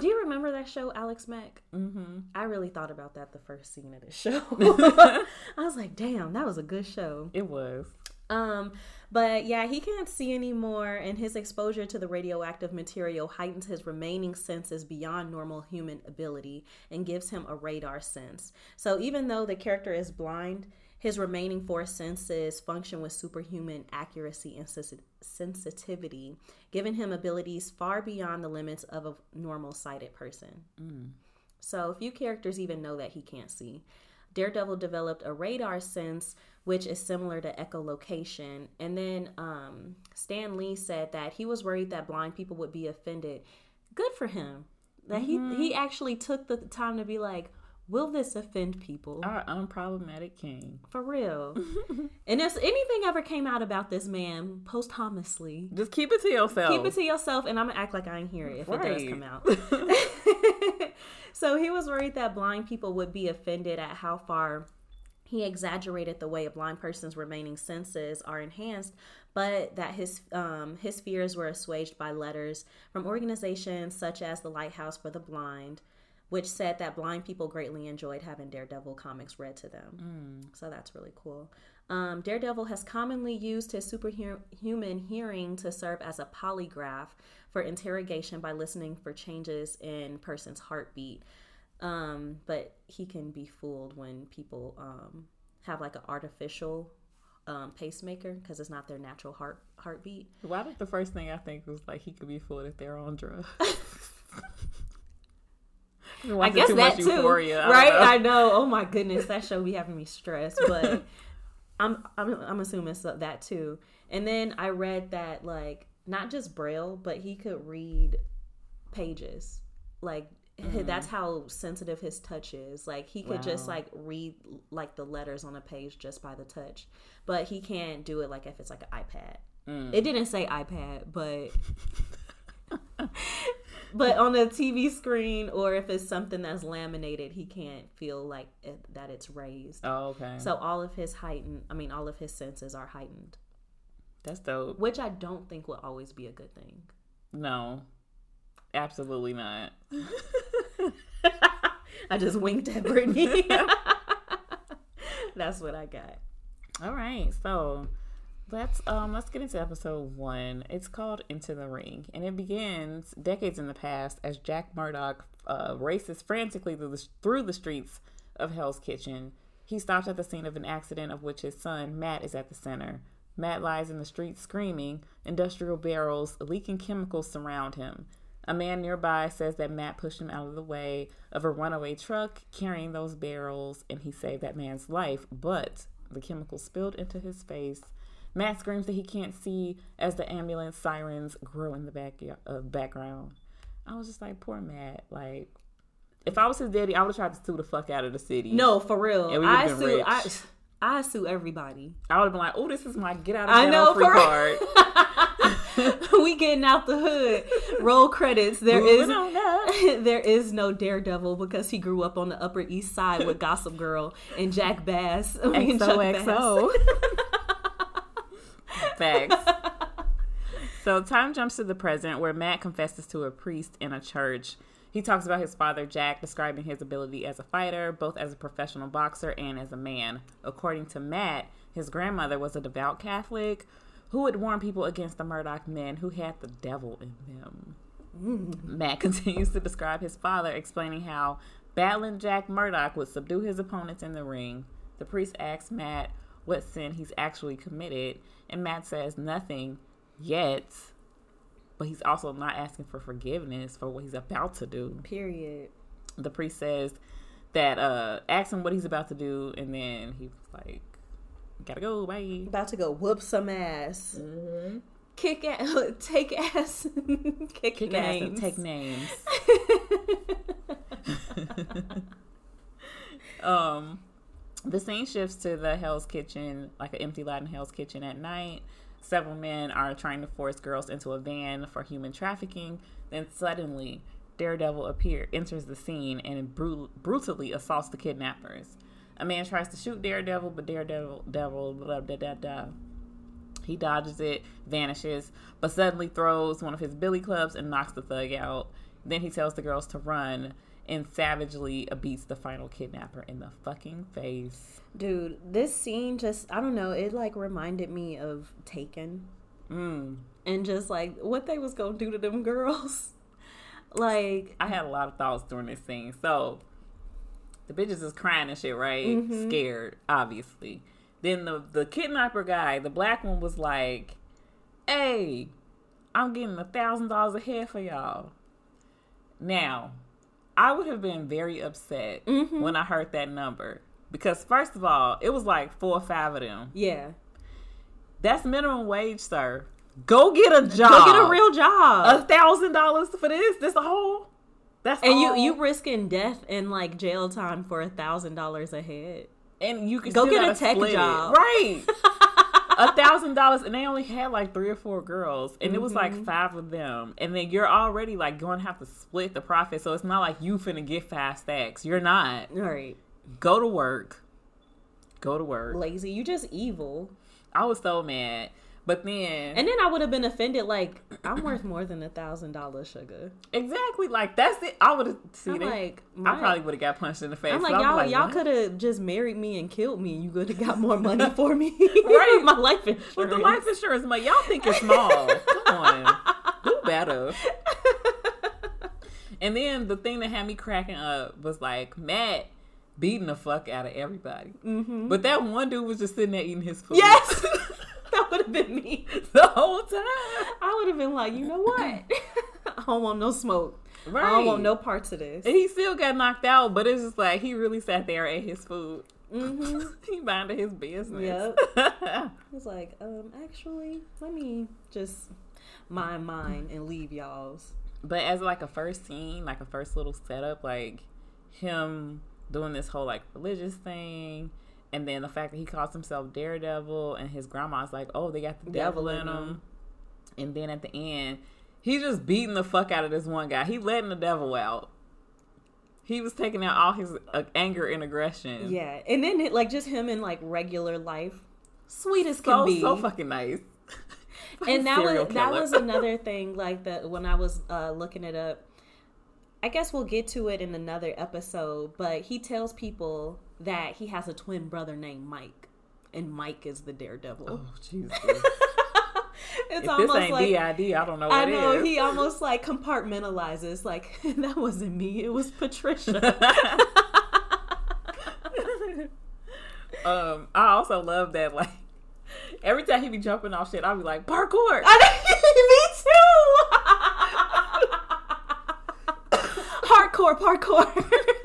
Do you remember that show, Alex Mack? mm-hmm. I really thought about that the first scene of the show. I was like, damn, that was a good show. It was. Um, but yeah, he can't see anymore, and his exposure to the radioactive material heightens his remaining senses beyond normal human ability and gives him a radar sense. So even though the character is blind, his remaining four senses function with superhuman accuracy and sensi- sensitivity, giving him abilities far beyond the limits of a normal sighted person. So few characters even know that he can't see. Daredevil developed a radar sense, which is similar to echolocation. And then um, Stan Lee said that he was worried that blind people would be offended. Good for him. That he he actually took the time to be like, "Will this offend people?" Our unproblematic king. For real. and if anything ever came out about this man posthumously, Just keep it to yourself. keep it to yourself and i'm gonna act like i ain't hear it if it does come out so he was worried that blind people would be offended at how far he exaggerated the way a blind person's remaining senses are enhanced but that his um, his fears were assuaged by letters from organizations such as the lighthouse for the blind which said that blind people greatly enjoyed having daredevil comics read to them so that's really cool. Um, Daredevil has commonly used his superhuman hearing to serve as a polygraph for interrogation by listening for changes in person's heartbeat. Um, but he can be fooled when people um, have like an artificial um, pacemaker because it's not their natural heart heartbeat. Why did the first thing I think was like he could be fooled if they're on drugs? I guess that too, Euphoria. Right? know. I know. Oh my goodness, that show be having me stressed, but I'm I'm I'm assuming so- that too. And then I read that like not just braille, but he could read pages. Like h- that's how sensitive his touch is. Like he could just like read like the letters on a page just by the touch, but he can't do it like if it's like an iPad. It didn't say iPad, but but on a TV screen or if it's something that's laminated, he can't feel like it, that it's raised. Oh, okay. So all of his heightened, I mean, all of his senses are heightened, That's dope. which I don't think will always be a good thing. No, absolutely not. I just winked at Brittany. that's what I got. All right, so let's um let's get into episode one. It's called Into the Ring, and it begins decades in the past as Jack Murdock uh, races frantically through the through the streets of Hell's Kitchen. He stops at the scene of an accident of which his son Matt is at the center. Matt lies in the street screaming. Industrial barrels leaking chemicals surround him. A man nearby says that Matt pushed him out of the way of a runaway truck carrying those barrels, and he saved that man's life, but the chemicals spilled into his face. Matt screams that he can't see as the ambulance sirens grow in the back, uh, background. I was just like, poor Matt. Like, if I was his daddy, I would have tried to sue the fuck out of the city. No, for real. Yeah, we I been sue. rich. I, I sue everybody. I would have been like, oh, this is my get out of I jail know, free for- card. we getting out the hood. Roll credits. There is there is no Daredevil because he grew up on the Upper East Side with Gossip Girl and Jack Bass. I mean, Chuck Bass. Facts. So time jumps to the present where Matt confesses to a priest in a church. He talks about his father Jack, describing his ability as a fighter, both as a professional boxer and as a man. According to Matt, his grandmother was a devout Catholic who would warn people against the Murdock men who had the devil in them. Mm. Matt continues to describe his father, explaining how battling Jack Murdock would subdue his opponents in the ring. The priest asks Matt what sin he's actually committed, and Matt says nothing yet, but he's also not asking for forgiveness for what he's about to do. Period. The priest says that uh asks him what he's about to do, and then he's like, "Gotta go, bye." About to go whoop some ass. Mm-hmm. Kick ass. Take ass. Kick, Kick ass and take names. um, the scene shifts to the Hell's Kitchen, like an empty lot in Hell's Kitchen at night. Several men are trying to force girls into a van for human trafficking. Then suddenly, Daredevil appear enters the scene and bru- brutally assaults the kidnappers. A man tries to shoot Daredevil, but Daredevil, devil, blah, blah, blah, blah. He dodges it, vanishes, but suddenly throws one of his billy clubs and knocks the thug out. Then he tells the girls to run and savagely beats the final kidnapper in the fucking face. Dude, this scene just, I don't know, it like reminded me of Taken Mm. and just like what they was gonna do to them girls. like, I had a lot of thoughts during this scene. So the bitches is crying and shit, right? Mhm. Scared, obviously. Then the the kidnapper guy, the black one, was like, "Hey, I'm getting a thousand dollars a head for y'all." Now, I would have been very upset Mhm. when I heard that number because first of all, it was like four or five of them. yeah. That's minimum wage, sir. Go get a job. Go get a real job. a thousand dollars for this. This a whole. That's and you all. you risking death and like jail time for a thousand dollars a head. and you can Go get a tech split it. job. right? a thousand dollars, and they only had like three or four girls, and it was like Mm-hmm. five of them, and then you're already like going to have to split the profit. So it's not like you finna get five stacks. You're not. All right. Go to work. Go to work. Lazy. You just evil. I was so mad, but then And then I would have been offended like I'm worth more than a thousand dollars, sugar. exactly like that's it. I would have seen I'm it. like, I probably would have got punched in the face. I'm like I was y'all y'all could have just married me and killed me you could have got more money for me. Right. My life insurance. With the life insurance, like, y'all think it's small. Come on. Do better. And then the thing that had me cracking up was like Matt beating the fuck out of everybody. hmm But that one dude was just sitting there eating his food. Yes. that would have been me. the whole time. I would have been like, you know what? I don't want no smoke. Right. I don't want no parts of this. And he still got knocked out, but it's just like he really sat there and ate his food. hmm he minded his business. Yep. He's like, um, actually, let me just mind mine and leave y'all's. But as like a first scene, like a first little setup, like him doing this whole like religious thing, and then the fact that he calls himself Daredevil, and his grandma's like, "Oh, they got the devil, Devil in him," and then at the end, he's just beating the fuck out of this one guy. He letting the devil out. He was taking out all his uh, anger and aggression. Yeah, and then it, like just him in like regular life, sweet as can so be. so fucking nice. and that was that was another thing. Like that when I was uh, looking it up. I guess we'll get to it in another episode, but he tells people that he has a twin brother named Mike, and Mike is the daredevil. Oh Jesus! it's if almost this ain't like DID, I don't know what I know he almost like compartmentalizes. Like that wasn't me; it was Patricia. um, I also love that like every time he be jumping off shit, I'll be like parkour. me too. Hardcore parkour.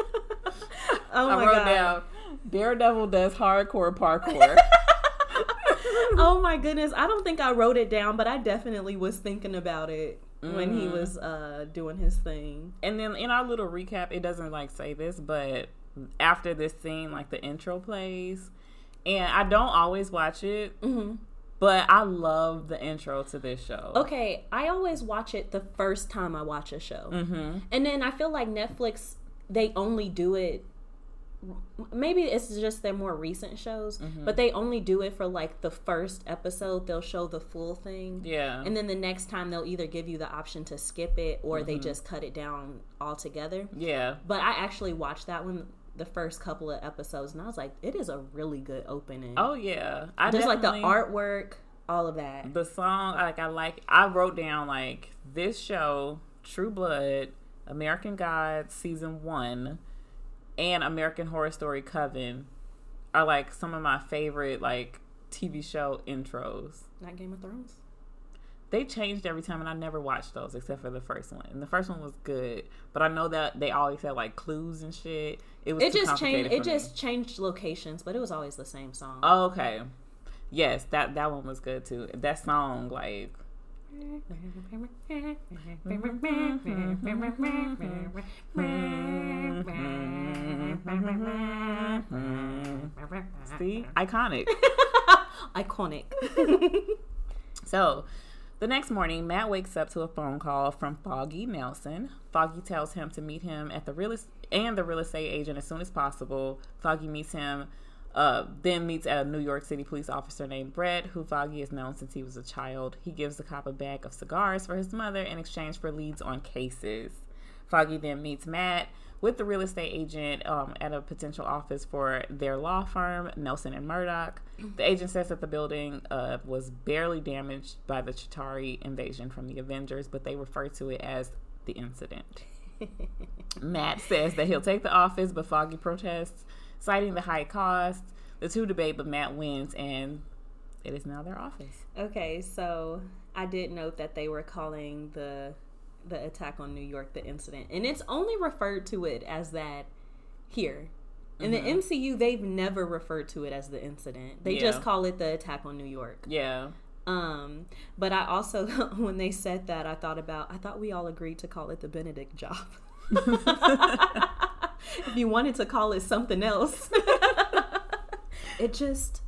Oh I wrote god. down Daredevil does hardcore parkour. Oh my goodness. I don't think I wrote it down, but I definitely was thinking about it when he Mhm. was uh doing his thing. and then in our little recap, it doesn't like say this, but after this scene, like the intro plays, and I don't always watch it, hmm but I love the intro to this show. Okay, I always watch it the first time I watch a show. Mm-hmm. And then I feel like Netflix they only do it maybe it's just their more recent shows, Mm-hmm. but they only do it for like the first episode. They'll show the full thing. Yeah. And then the next time they'll either give you the option to skip it or they Mm-hmm. just cut it down altogether. yeah. But I actually watched that one the first couple of episodes and I was like, it is a really good opening. Oh yeah. I There's like the artwork, all of that. the song like i like i wrote down like this show true blood american gods season one and american horror story coven are like some of my favorite like tv show intros Not Game of Thrones. they changed every time and i never watched those except for the first one and the first one was good but i know that they always had like clues and shit it was It too just changed. It me. just changed locations, but it was always the same song. oh, okay yes that that one was good too that song like See? Iconic. Iconic. so, the next morning, Matt wakes up to a phone call from Foggy Nelson. Foggy tells him to meet him at the real and the real estate agent as soon as possible. Foggy meets him, uh, then meets a New York City police officer named Brett, who Foggy has known since he was a child. He gives the cop a bag of cigars for his mother in exchange for leads on cases. Foggy then meets Matt with the real estate agent um, at a potential office for their law firm, Nelson and Murdock. The agent says that the building uh, was barely damaged by the Chitauri invasion from the Avengers, but they refer to it as the incident. Matt says that he'll take the office, but Foggy protests, citing the high cost. The two debate, but Matt wins, and it is now their office. Okay, so I did note that they were calling the the attack on New York the incident, and it's only referred to it as that here. In the MCU, they've never referred to it as the incident. They just call it the attack on New York. Yeah. Um, but I also, when they said that, I thought about, I thought we all agreed to call it the Benedict job. if you wanted to call it something else, it just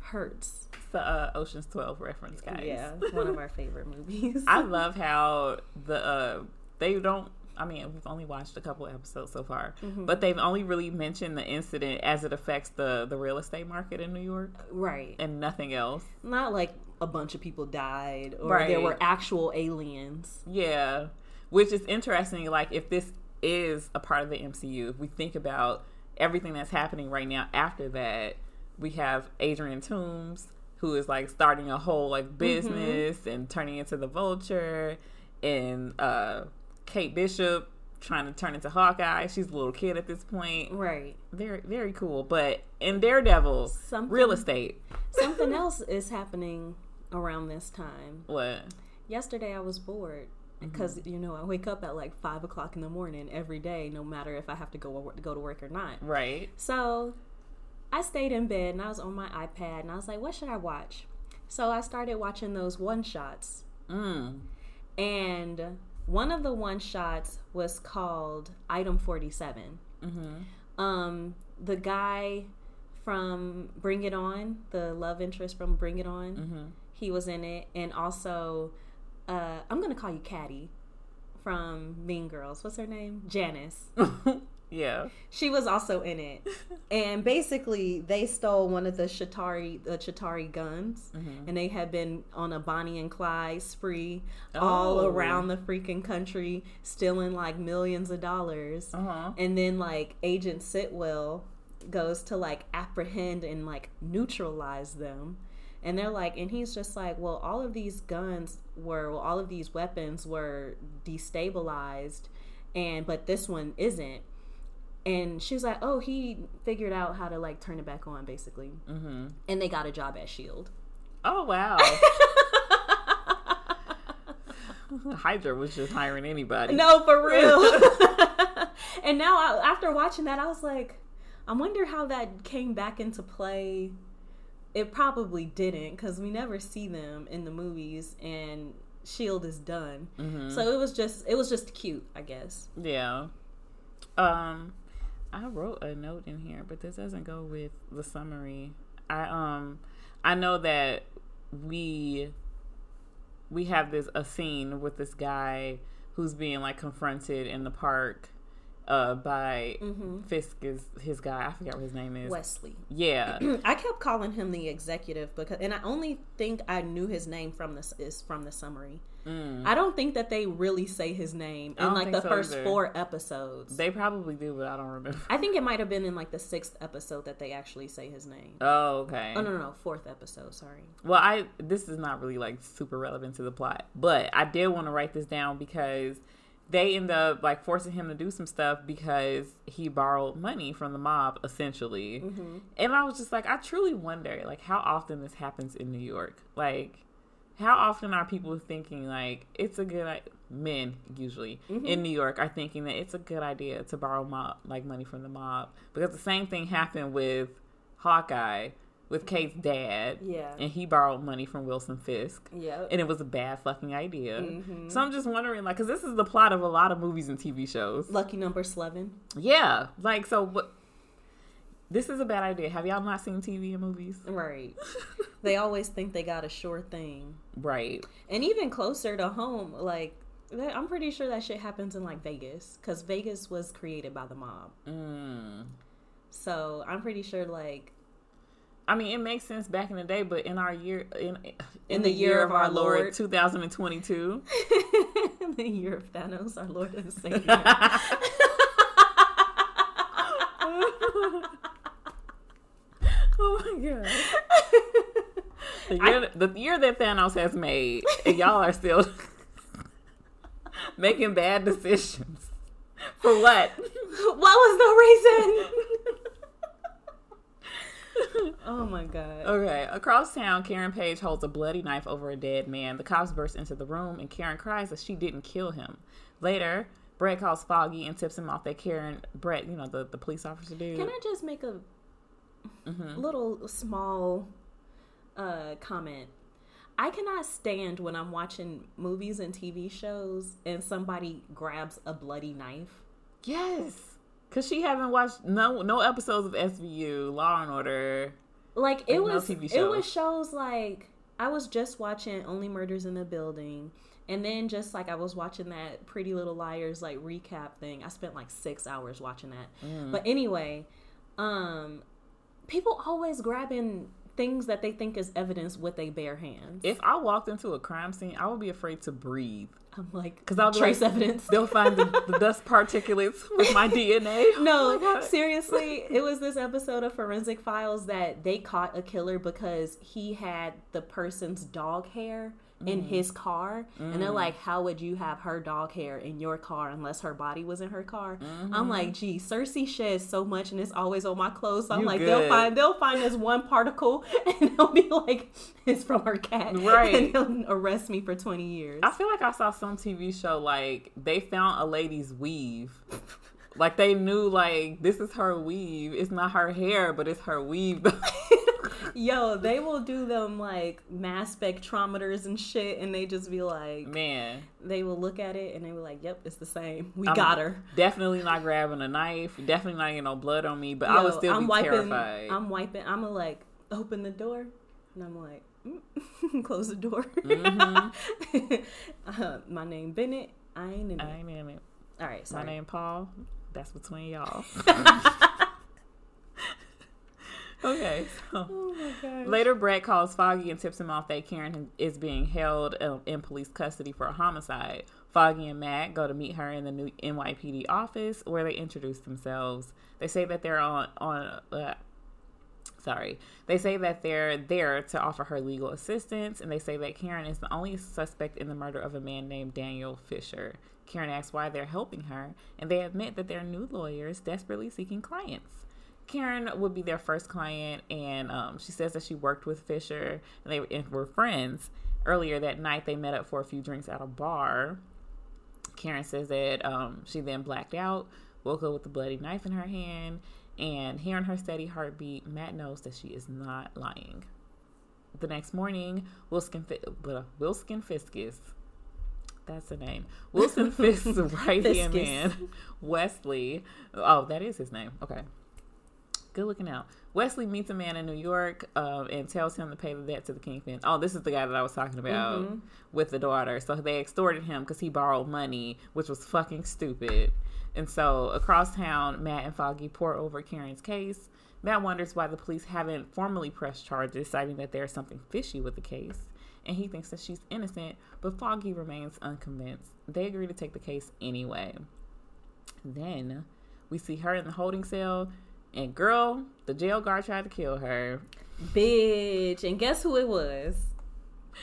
hurts. It's the uh, Ocean's 12 reference, guys. Yeah, one of our favorite movies. I love how the uh, they don't. I mean, we've only watched a couple episodes so far, Mm-hmm. but they've only really mentioned the incident as it affects the the real estate market in New York, right. and nothing else. Not like a bunch of people died or Right. there were actual aliens. Yeah, which is interesting. Like, if this is a part of the MCU, if we think about everything that's happening right now after that, we have Adrian Toombs, who is like starting a whole like business and turning into the Vulture, and uh, Kate Bishop trying to turn into Hawkeye. She's a little kid at this point. Right. Very, very cool. But in Daredevil, Something- real estate. Something else is happening around this time. What? Yesterday I was bored because you know I wake up at like five o'clock in the morning every day, no matter if I have to go go to work or not. Right. So I stayed in bed and I was on my iPad and I was like, what should I watch? So I started watching those one shots, Mm. and one of the one shots was called Item Forty Seven. Mm-hmm. Um, the guy from Bring It On, the love interest from Bring It On, Mm-hmm. he was in it, and also uh, I'm gonna call you Cady from Mean Girls. What's her name? Janis. yeah. She was also in it, and basically they stole one of the Chitauri the Chitauri guns, Mm-hmm. and they had been on a Bonnie and Clyde spree all Oh. around the freaking country, stealing like millions of dollars. Uh huh. And then like Agent Sitwell goes to like apprehend and like neutralize them. And they're like, and he's just like, well, all of these guns were, well, all of these weapons were destabilized, and but this one isn't. And she's like, oh, he figured out how to like turn it back on, basically. Mm-hmm. And they got a job at Shield. Oh wow. Hydra was just hiring anybody. No, for real. and now, I, after watching that, I was like, I wonder how that came back into play. It probably didn't because we never see them in the movies, and Shield is done. Mhm. So it was just, it was just cute, I guess. Yeah. Um, I wrote a note in here, but this doesn't go with the summary. I um, I know that we we have this a scene with this guy who's being like confronted in the park uh by Fisk is his guy. I forget what his name is. Wesley. Yeah. I kept calling him the executive because, and I only think I knew his name from this is from the summary. I don't think that they really say his name in like the so first either. four episodes. they probably do, but I don't remember. I think it might have been in like the sixth episode that they actually say his name. Oh, okay. Oh no, no, no, fourth episode. Sorry. Well, I this is not really like super relevant to the plot, but I did want to write this down because they end up like forcing him to do some stuff because he borrowed money from the mob essentially. Mm-hmm. And I was just like I truly wonder like how often this happens in New York. Like how often are people thinking like it's a good i- men usually mm-hmm. in New York are thinking that it's a good idea to borrow mob like money from the mob because the same thing happened with Hawkeye with Kate's dad Yeah. and he borrowed money from Wilson Fisk. Yeah. And it was a bad fucking idea. Mm-hmm. So I'm just wondering, like, because this is the plot of a lot of movies and TV shows. Lucky Number Slevin. Yeah. Like, so what? This is a bad idea. Have y'all not seen TV and movies? Right. they always think they got a sure thing, Right. and even closer to home, like I'm pretty sure that shit happens in like Vegas, because Vegas was created by the mob. Mm. So I'm pretty sure like I mean, it makes sense back in the day, but in our year, in in, the year of our Lord. 2022, the year of Thanos, our Lord and Savior. oh my god. The year, the year that Thanos has made, and y'all are still making bad decisions. For what? what was the reason? oh my god. Okay, across town, Karen Page holds a bloody knife over a dead man. The cops burst into the room, and Karen cries that she didn't kill him. Later, Brett calls Foggy and tips him off that Karen, Brett, you know, the, the police officer dude. Can I just make a Mm-hmm. little small uh, comment? I cannot stand when I'm watching movies and TV shows and somebody grabs a bloody knife. Yes, because she haven't watched no no episodes of SVU, Law and Order. Like it Like, no was, TV it was shows like I was just watching Only Murders in the Building, and then just like I was watching that Pretty Little Liars like recap thing. I spent like six hours watching that. Mm. But anyway, um, people always grabbing things that they think is evidence with their bare hands. If I walked into a crime scene, I would be afraid to breathe I'm like, because I'll trace like, evidence. They'll find the, the dust particulates with my DNA. No, Oh my seriously, it was this episode of Forensic Files that they caught a killer because he had the person's dog hair in Mm. his car. And they're like, How would you have her dog hair in your car unless her body was in her car? Mm-hmm. I'm like, gee, Cersei sheds so much and it's always on my clothes. So I'm You like, they'll find they'll find this one particle and they'll be like, It's from her cat. Right. And they'll arrest me for twenty years. I feel like I saw some TV show like they found a lady's weave. Like they knew like this is her weave. It's not her hair, but it's her weave. Yo, they will do them like mass spectrometers and shit, and they just be like, Man, they will look at it and they were like, "Yep, it's the same. We I'm got her." Definitely not grabbing a knife. Definitely not getting no blood on me. But I would Yo, still I'm be wiping. terrified. I'm wiping. I'm gonna like open the door, and I'm like, mm, close the door. Mm-hmm. uh, my name Bennett. I ain't in it. I ain't in it. All right, so. My name Paul. That's between y'all. okay. So. Oh my god. Later, Brett calls Foggy and tips him off that Karen is being held in police custody for a homicide. Foggy and Matt go to meet her in the new NYPD office where they introduce themselves. They say that they're on on. Uh, sorry. They say that they're there to offer her legal assistance, and they say that Karen is the only suspect in the murder of a man named Daniel Fisher. Karen asks why they're helping her, and they admit that they're new lawyers desperately seeking clients. Karen would be their first client, and um, she says that she worked with Fisher and they were friends. Earlier that night, they met up for a few drinks at a bar. Karen says that um, she then blacked out, woke up with a bloody knife in her hand, and hearing her steady heartbeat, Matt knows that she is not lying. The next morning, Fi- blah, Fiskus, that's the name, Wilson Fisk's right hand man, Wesley. Oh, that is his name. Okay. Good looking out. Wesley meets a man in New York um, and tells him to pay the debt to the kingpin. Oh, this is the guy that I was talking about Mhm. with the daughter. So they extorted him because he borrowed money, which was fucking stupid. And so across town, Matt and Foggy pore over Karen's case. Matt wonders why the police haven't formally pressed charges, citing that there's something fishy with the case. And he thinks that she's innocent, but Foggy remains unconvinced. They agree to take the case anyway. Then we see her in the holding cell, and girl, the jail guard tried to kill her. Bitch. And guess who it was?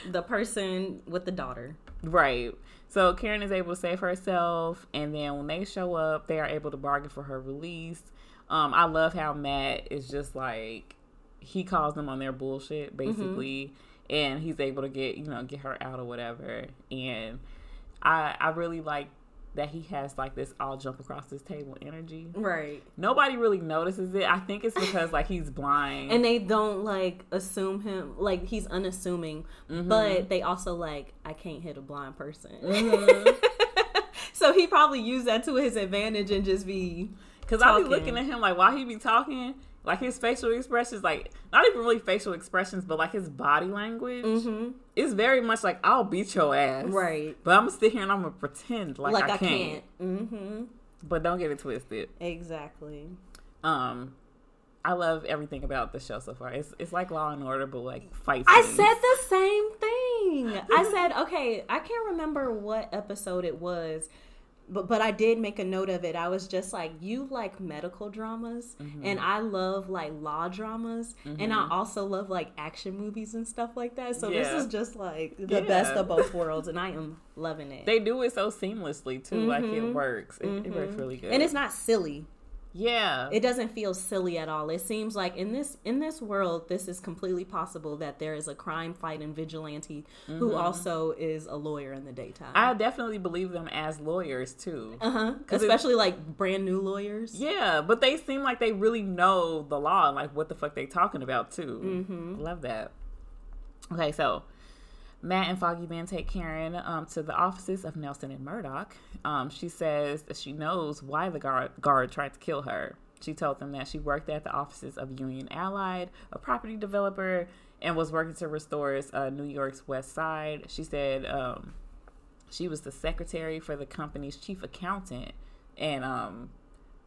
The person with the daughter. Right. So Karen is able to save herself, and then when they show up, they are able to bargain for her release. Um, I love how Matt is just like he calls them on their bullshit, basically, and he's able to get you know get her out or whatever. And I I really like that he has like this all jump across this table energy. Right. Nobody really notices it. I think it's because like he's blind. And they don't like assume him like he's unassuming, Mm-hmm. but they also like I can't hit a blind person. Mm-hmm. so he probably used that to his advantage and just be Cause i'll be looking at him like while he be talking, like his facial expressions, like not even really facial expressions, but like his body language Mhm. is very much like I'll beat your ass, right. But I'm gonna sit here and I'm gonna pretend like, Like, I, I can't. can't. Mm-hmm. But don't get it twisted. Exactly. Um, I love everything about the show so far. It's it's like Law and Order, but like fight. I said the same thing. I said, okay, I can't remember what episode it was, but but I did make a note of it. I was just like, you like medical dramas, Mm-hmm. and I love like law dramas, and I also love like action movies and stuff like that. So this is just like the best of both worlds, and I am loving it. They do it so seamlessly too. Like it works. It, it works really good. Mm-hmm. and it's not silly. Yeah. It doesn't feel silly at all. It seems like in this in this world, this is completely possible that there is a crime fighting vigilante who also is a lawyer in the daytime. I definitely believe them as lawyers too. uh huh. 'Cause it- Especially like brand new lawyers. Yeah, but they seem like they really know the law and like what the fuck they talking about too. Mm-hmm. Love that. Okay, so Matt and Foggy Man take Karen um, to the offices of Nelson and Murdock. Um, she says that she knows why the guard, guard tried to kill her. She told them that she worked at the offices of Union Allied, a property developer, and was working to restore uh, New York's West Side. She said um, she was the secretary for the company's chief accountant, and um,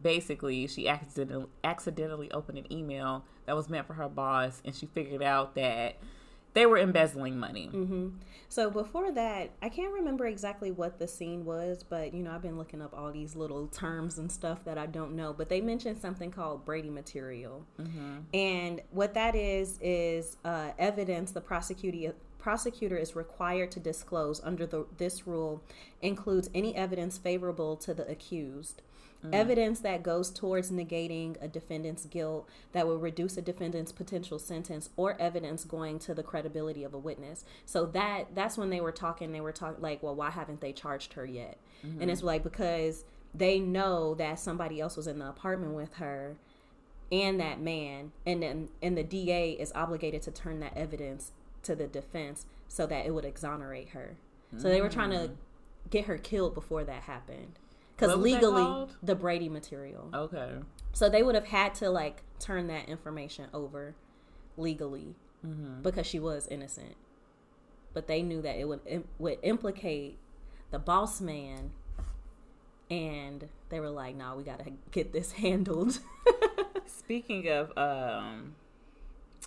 basically she accidentally accidentally opened an email that was meant for her boss, and she figured out that they were embezzling money. So before that, I can't remember exactly what the scene was, but you know, I've been looking up all these little terms and stuff that I don't know. But they mentioned something called Brady material, and what that is is uh, evidence the prosecutor prosecutor is required to disclose under the, this rule includes any evidence favorable to the accused. Mm. Evidence that goes towards negating a defendant's guilt that will reduce a defendant's potential sentence, or evidence going to the credibility of a witness. So that that's when they were talking. They were talking like, well, why haven't they charged her yet? And it's mm-hmm. like because they know that somebody else was in the apartment with her, and that man, and then and the DA is obligated to turn that evidence to the defense so that it would exonerate her. So they were trying to mm. get her killed before that happened. Because What was that legally, the Brady material. Okay. So they would have had to like turn that information over legally because she was innocent. But they knew that it would im- would implicate the boss man, and they were like, "Nah, we gotta get this handled." Speaking of um,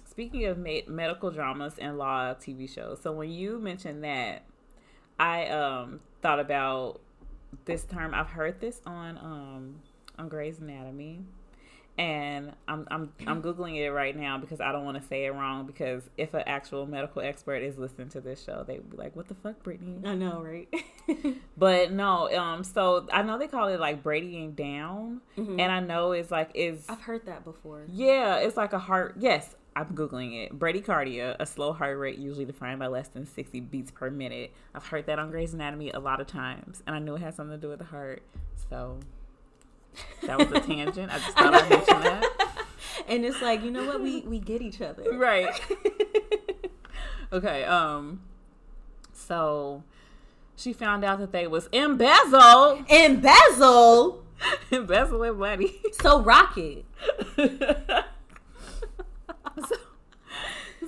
speaking of ma- medical dramas and law TV shows, so when you mentioned that, I um thought about this term. I've heard this on um on Grey's Anatomy, and I'm I'm I'm googling it right now because I don't want to say it wrong. Because if an actual medical expert is listening to this show, they'd be like, "What the fuck, Brittany?" I know, right? But no, um, so I know they call it like Bradying down, and I know it's like is I've heard that before. yeah, it's like a heart. Yes, I'm googling it. Bradycardia, a slow heart rate usually defined by less than 60 beats per minute. I've heard that on Grey's Anatomy a lot of times, and I knew it had something to do with the heart. So that was a tangent. I just thought I'd mention that. And it's like, you know what? We we get each other. Right. okay. Um. So she found out that they was embezzled, Embezzle. embezzling money. So rocket. so,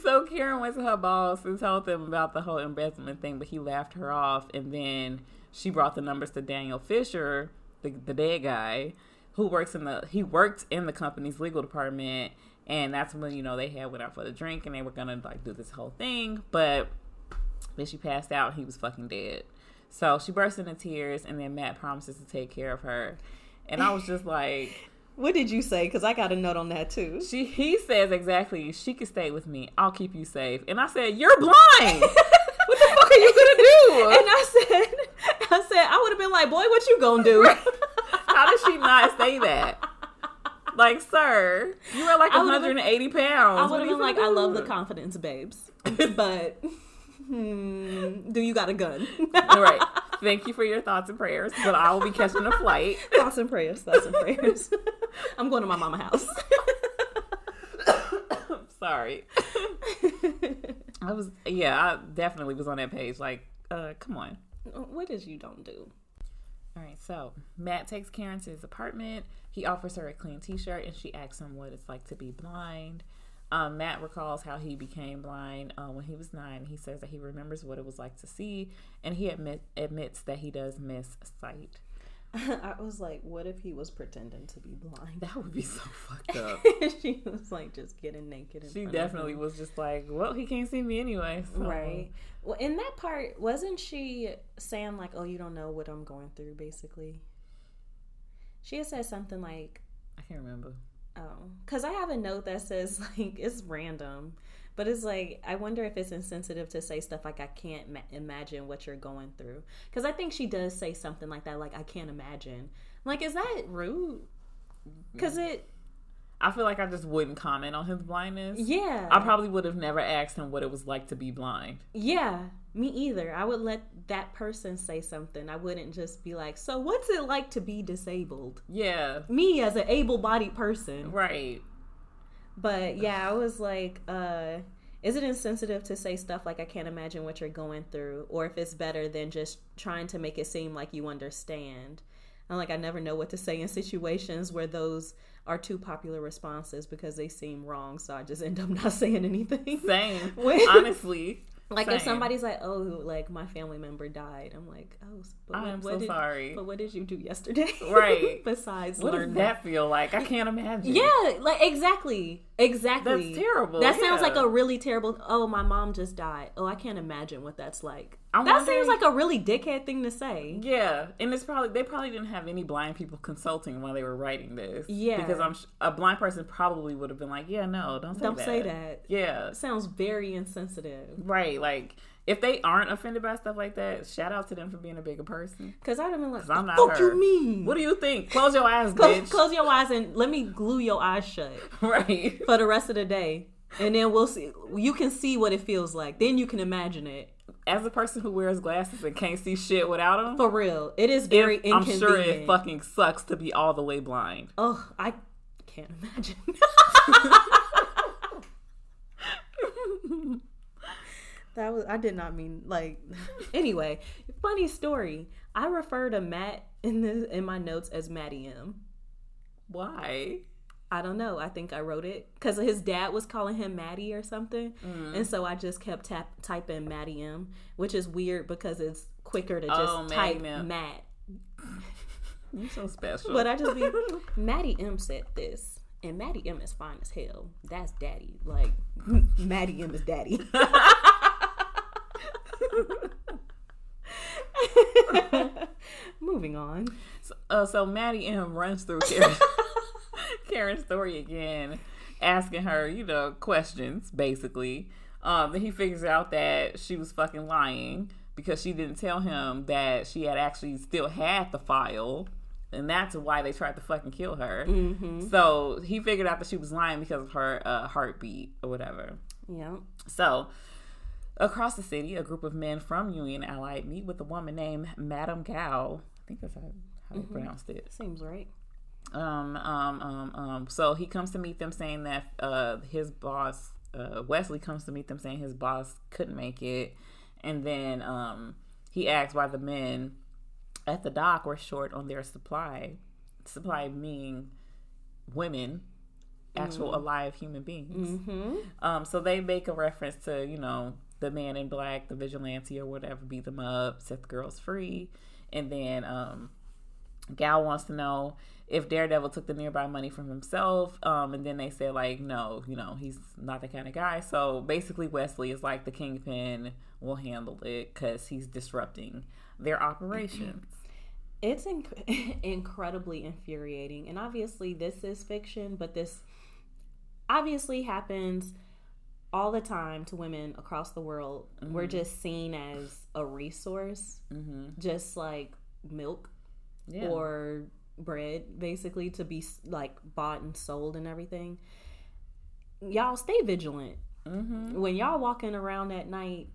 so Karen went to her boss and told them about the whole embezzlement thing, but he laughed her off. And then she brought the numbers to Daniel Fisher, the, the dead guy, who works in the he worked in the company's legal department. And that's when you know they had went out for the drink and they were gonna like do this whole thing, but then she passed out. and He was fucking dead. So she burst into tears, and then Matt promises to take care of her. And I was just like. What did you say? Because I got a note on that too. She he says exactly, she can stay with me. I'll keep you safe. And I said, You're blind. what the fuck are you gonna do? And I said, I said, I would have been like, boy, what you gonna do? How did she not say that? Like, sir, you are like I would've 180 pounds. I would have been like, gonna I love the confidence, babes. But hmm, do you got a gun? All right. Thank you for your thoughts and prayers, but I will be catching a flight. Thoughts and prayers. Thoughts and prayers. I'm going to my mama house. Sorry. I was, yeah, I definitely was on that page. Like, uh, come on. what is you don't do? All right, so Matt takes Karen to his apartment. He offers her a clean T-shirt, and she asks him what it's like to be blind. Um, Matt recalls how he became blind uh, when he was nine. He says that he remembers what it was like to see, and he admit, admits that he does miss sight. I was like, what if he was pretending to be blind? That would be so fucked up. she was like just getting naked. She definitely was just like, well, he can't see me anyway. so- right. Well, in that part, wasn't she saying like, "Oh, you don't know what I'm going through"? Basically, she had said something like, I can't remember. "Oh," because I have a note that says like it's random, but it's like I wonder if it's insensitive to say stuff like I can't ma- imagine what you're going through. Because I think she does say something like that, like I can't imagine. Like, is that rude? Mm. Because it, I feel like I just wouldn't comment on his blindness. yeah, I probably would have never asked him what it was like to be blind. Yeah, me either. I would let that person say something. I wouldn't just be like, "So, what's it like to be disabled?" Yeah, Me as an able-bodied person. right. But yeah, I was like, uh is it insensitive to say stuff like I can't imagine what you're going through or if it's better than just trying to make it seem like you understand? I'm like I never know what to say in situations where those are two popular responses because they seem wrong, so I just end up not saying anything. Same. When- Honestly. Like if somebody's like, "Oh, like my family member died," I'm like, "Oh, but I what, so did, sorry. But what did you do yesterday? Right. Besides What does that feel like? I can't imagine. Yeah, like exactly, exactly. That's terrible, That sounds yeah. like a really terrible. Oh, my mom just died. Oh, I can't imagine what that's like. I that wonder- seems like a really dickhead thing to say. Yeah, and it's probably they probably didn't have any blind people consulting while they were writing this. Yeah. because I'm a blind person probably would have been like, yeah, no, don't say Don't that. say that. Yeah, It sounds very insensitive. right. Like if they aren't offended by stuff like that, shout out to them for being a bigger person. Because I'd have been like, I'm not fuck her. you mean? What do you think? Close your eyes, close, bitch. close your eyes and let me glue your eyes shut right. for the rest of the day, and then we'll see. You can see what it feels like. Then you can imagine it. As a person who wears glasses and can't see shit without them, For real, it is very I'm sure it fucking sucks to be all the way blind. Oh, I can't imagine. that was I did not mean like anyway, funny story. I refer to Matt in the in my notes as Matty M. Why? I don't know. I think I wrote it because his dad was calling him Matty or something, Mm. and so I just kept tap, typing Matty M, which is weird because it's quicker to just Oh, type M. Matt. You're so special. But I just be Maddie M said this, and Maddie M is fine as hell. That's daddy. Like Maddie M is daddy. Moving on. So, uh, so Maddie M runs through Karen, Karen's story again, asking her, you know, questions basically. Um, then he figures out that she was fucking lying because she didn't tell him that she had actually still had the file, and that's why they tried to fucking kill her. So he figured out that she was lying because of her uh, heartbeat or whatever. Yeah. So, across the city, a group of men from Union Allied meet with a woman named Madame Gao. I think that's how, how they pronounced it. Seems right. Um, um, um, um. So he comes to meet them, saying that uh, his boss, uh, Wesley, comes to meet them, saying his boss couldn't make it, and then um, he asks why the men at the dock were short on their supply. Supply meaning women, actual alive human beings. Mm-hmm. Um, so they make a reference to, you know, the man in black, the vigilante or whatever, beat them up, set the girls free. And then um, Gao wants to know if Daredevil took the nearby money from himself. Um, and then they say, like, no, you know, he's not the kind of guy. So basically, Wesley is like the kingpin will handle it because he's disrupting their operations. It's inc- incredibly infuriating. And obviously, this is fiction, but this obviously happens all the time to women across the world. We're just seen as a resource, mm-hmm. just like milk Yeah. or bread, basically, to be like bought and sold and everything. Y'all stay vigilant. mm-hmm. When y'all walking around at night,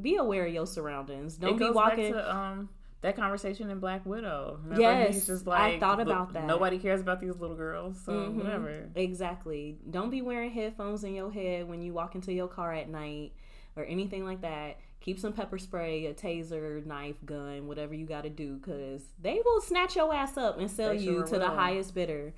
be aware of your surroundings. Don't be walking. to um that conversation in Black Widow. Remember? Yes, He's just like I thought about that." Nobody cares about these little girls, so Mhm. whatever. Exactly. Don't be wearing headphones in your head when you walk into your car at night or anything like that. Keep some pepper spray, a taser, knife, gun, whatever you got to do, because they will snatch your ass up and sell They you sure to the highest bidder.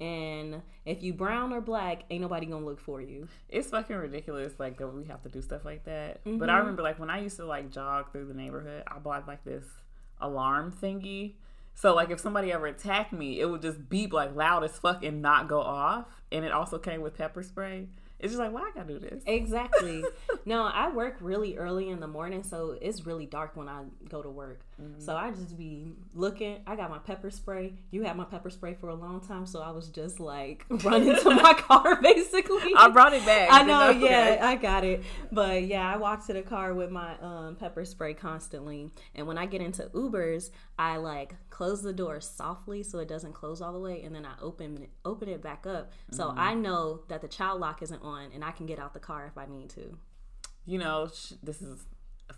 And if you brown or black, ain't nobody gonna look for you. It's fucking ridiculous, like that we have to do stuff like that. But I Mhm. remember, like when I used to like jog through the neighborhood, I bought like this alarm thingy. So like if somebody ever attacked me, it would just beep like loud as fuck and not go off. And it also came with pepper spray. It's just like, why I gotta do this? Exactly. no, I work really early in the morning, so it's really dark when I go to work. Mm-hmm. So I just be looking. I got my pepper spray. You had my pepper spray for a long time, so I was just like running to my car basically. I brought it back. I know, yeah, I got it. But yeah, I walk to the car with my um, pepper spray constantly. And when I get into Ubers, I like close the door softly so it doesn't close all the way, and then I open it, open it back up so Mm-hmm. I know that the child lock isn't on, and I can get out the car if I need to. you know, this is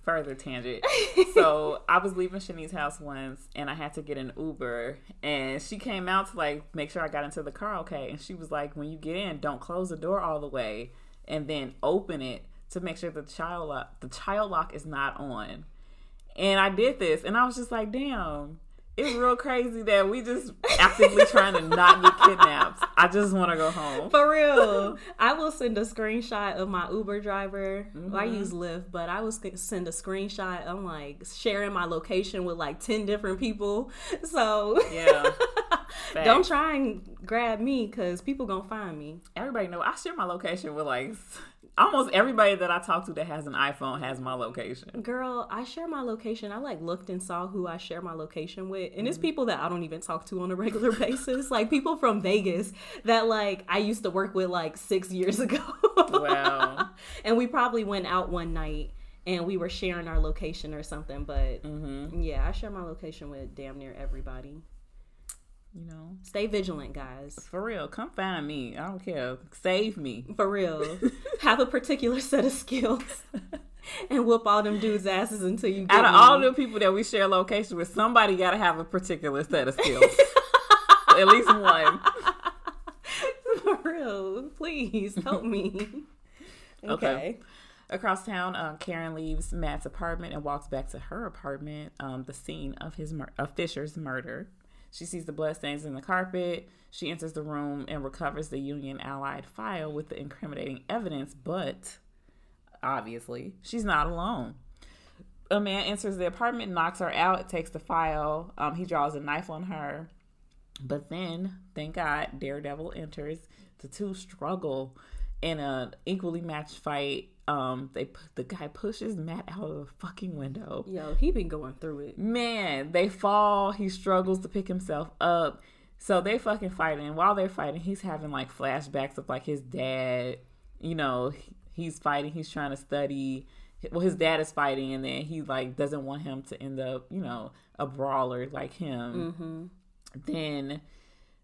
further tangent. so I was leaving Shanice's house once, and I had to get an Uber, and she came out to like make sure I got into the car okay, and she was like, "When you get in, don't close the door all the way, and then open it to make sure the child lock the child lock is not on." And I did this, and I was just like, "Damn." It's real crazy that we just actively trying to not get kidnapped. I just want to go home. For real, I will send a screenshot of my Uber driver. Well, I Mm-hmm. use Lyft, but I will send a screenshot. I'm like sharing my location with like ten different people. So Yeah. don't try and grab me because people gonna find me. everybody know I share my location with like almost everybody that I talk to that has an iPhone has my location. Girl, I share my location. I like looked and saw who I share my location with, and it's Mm-hmm. people that I don't even talk to on a regular basis. Like people from Vegas that like I used to work with like six years ago. Wow. and we probably went out one night and we were sharing our location or something. But Mm-hmm. yeah, I share my location with damn near everybody. You know, Stay vigilant, guys. for real, come find me. I don't care. Save me. For real, have a particular set of skills. And whoop all them dudes' asses until you get Out of me. all the people that we share location with, somebody got to have a particular set of skills. At least one. For real, please help me. Okay. Across town, uh, Karen leaves Matt's apartment and walks back to her apartment, um, the scene of his mur- of Fisher's murder. She sees the bloodstains in the carpet. She enters the room and recovers the Union Allied file with the incriminating evidence, but obviously, she's not alone. A man enters the apartment, knocks her out, takes the file. Um, he draws a knife on her. But then, thank God, Daredevil enters. The two struggle in an equally matched fight. Um, they the guy pushes Matt out of the fucking window. Yo, he been going through it. Man, they fall. He struggles to pick himself up. So they fucking fighting. And while they're fighting, he's having like flashbacks of like his dad. You know, he's fighting. He's trying to study. Well, his dad is fighting, and then he like doesn't want him to end up, you know, a brawler like him. Then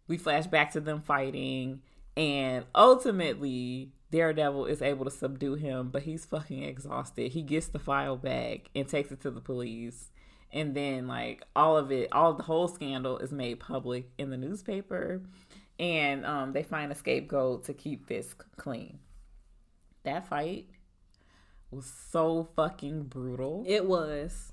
we flash back to them fighting, and ultimately Daredevil is able to subdue him, but he's fucking exhausted. He gets the file back and takes it to the police. And then like all of it, all the whole scandal is made public in the newspaper. And um, they find a scapegoat to keep Fisk clean. That fight was so fucking brutal. It was.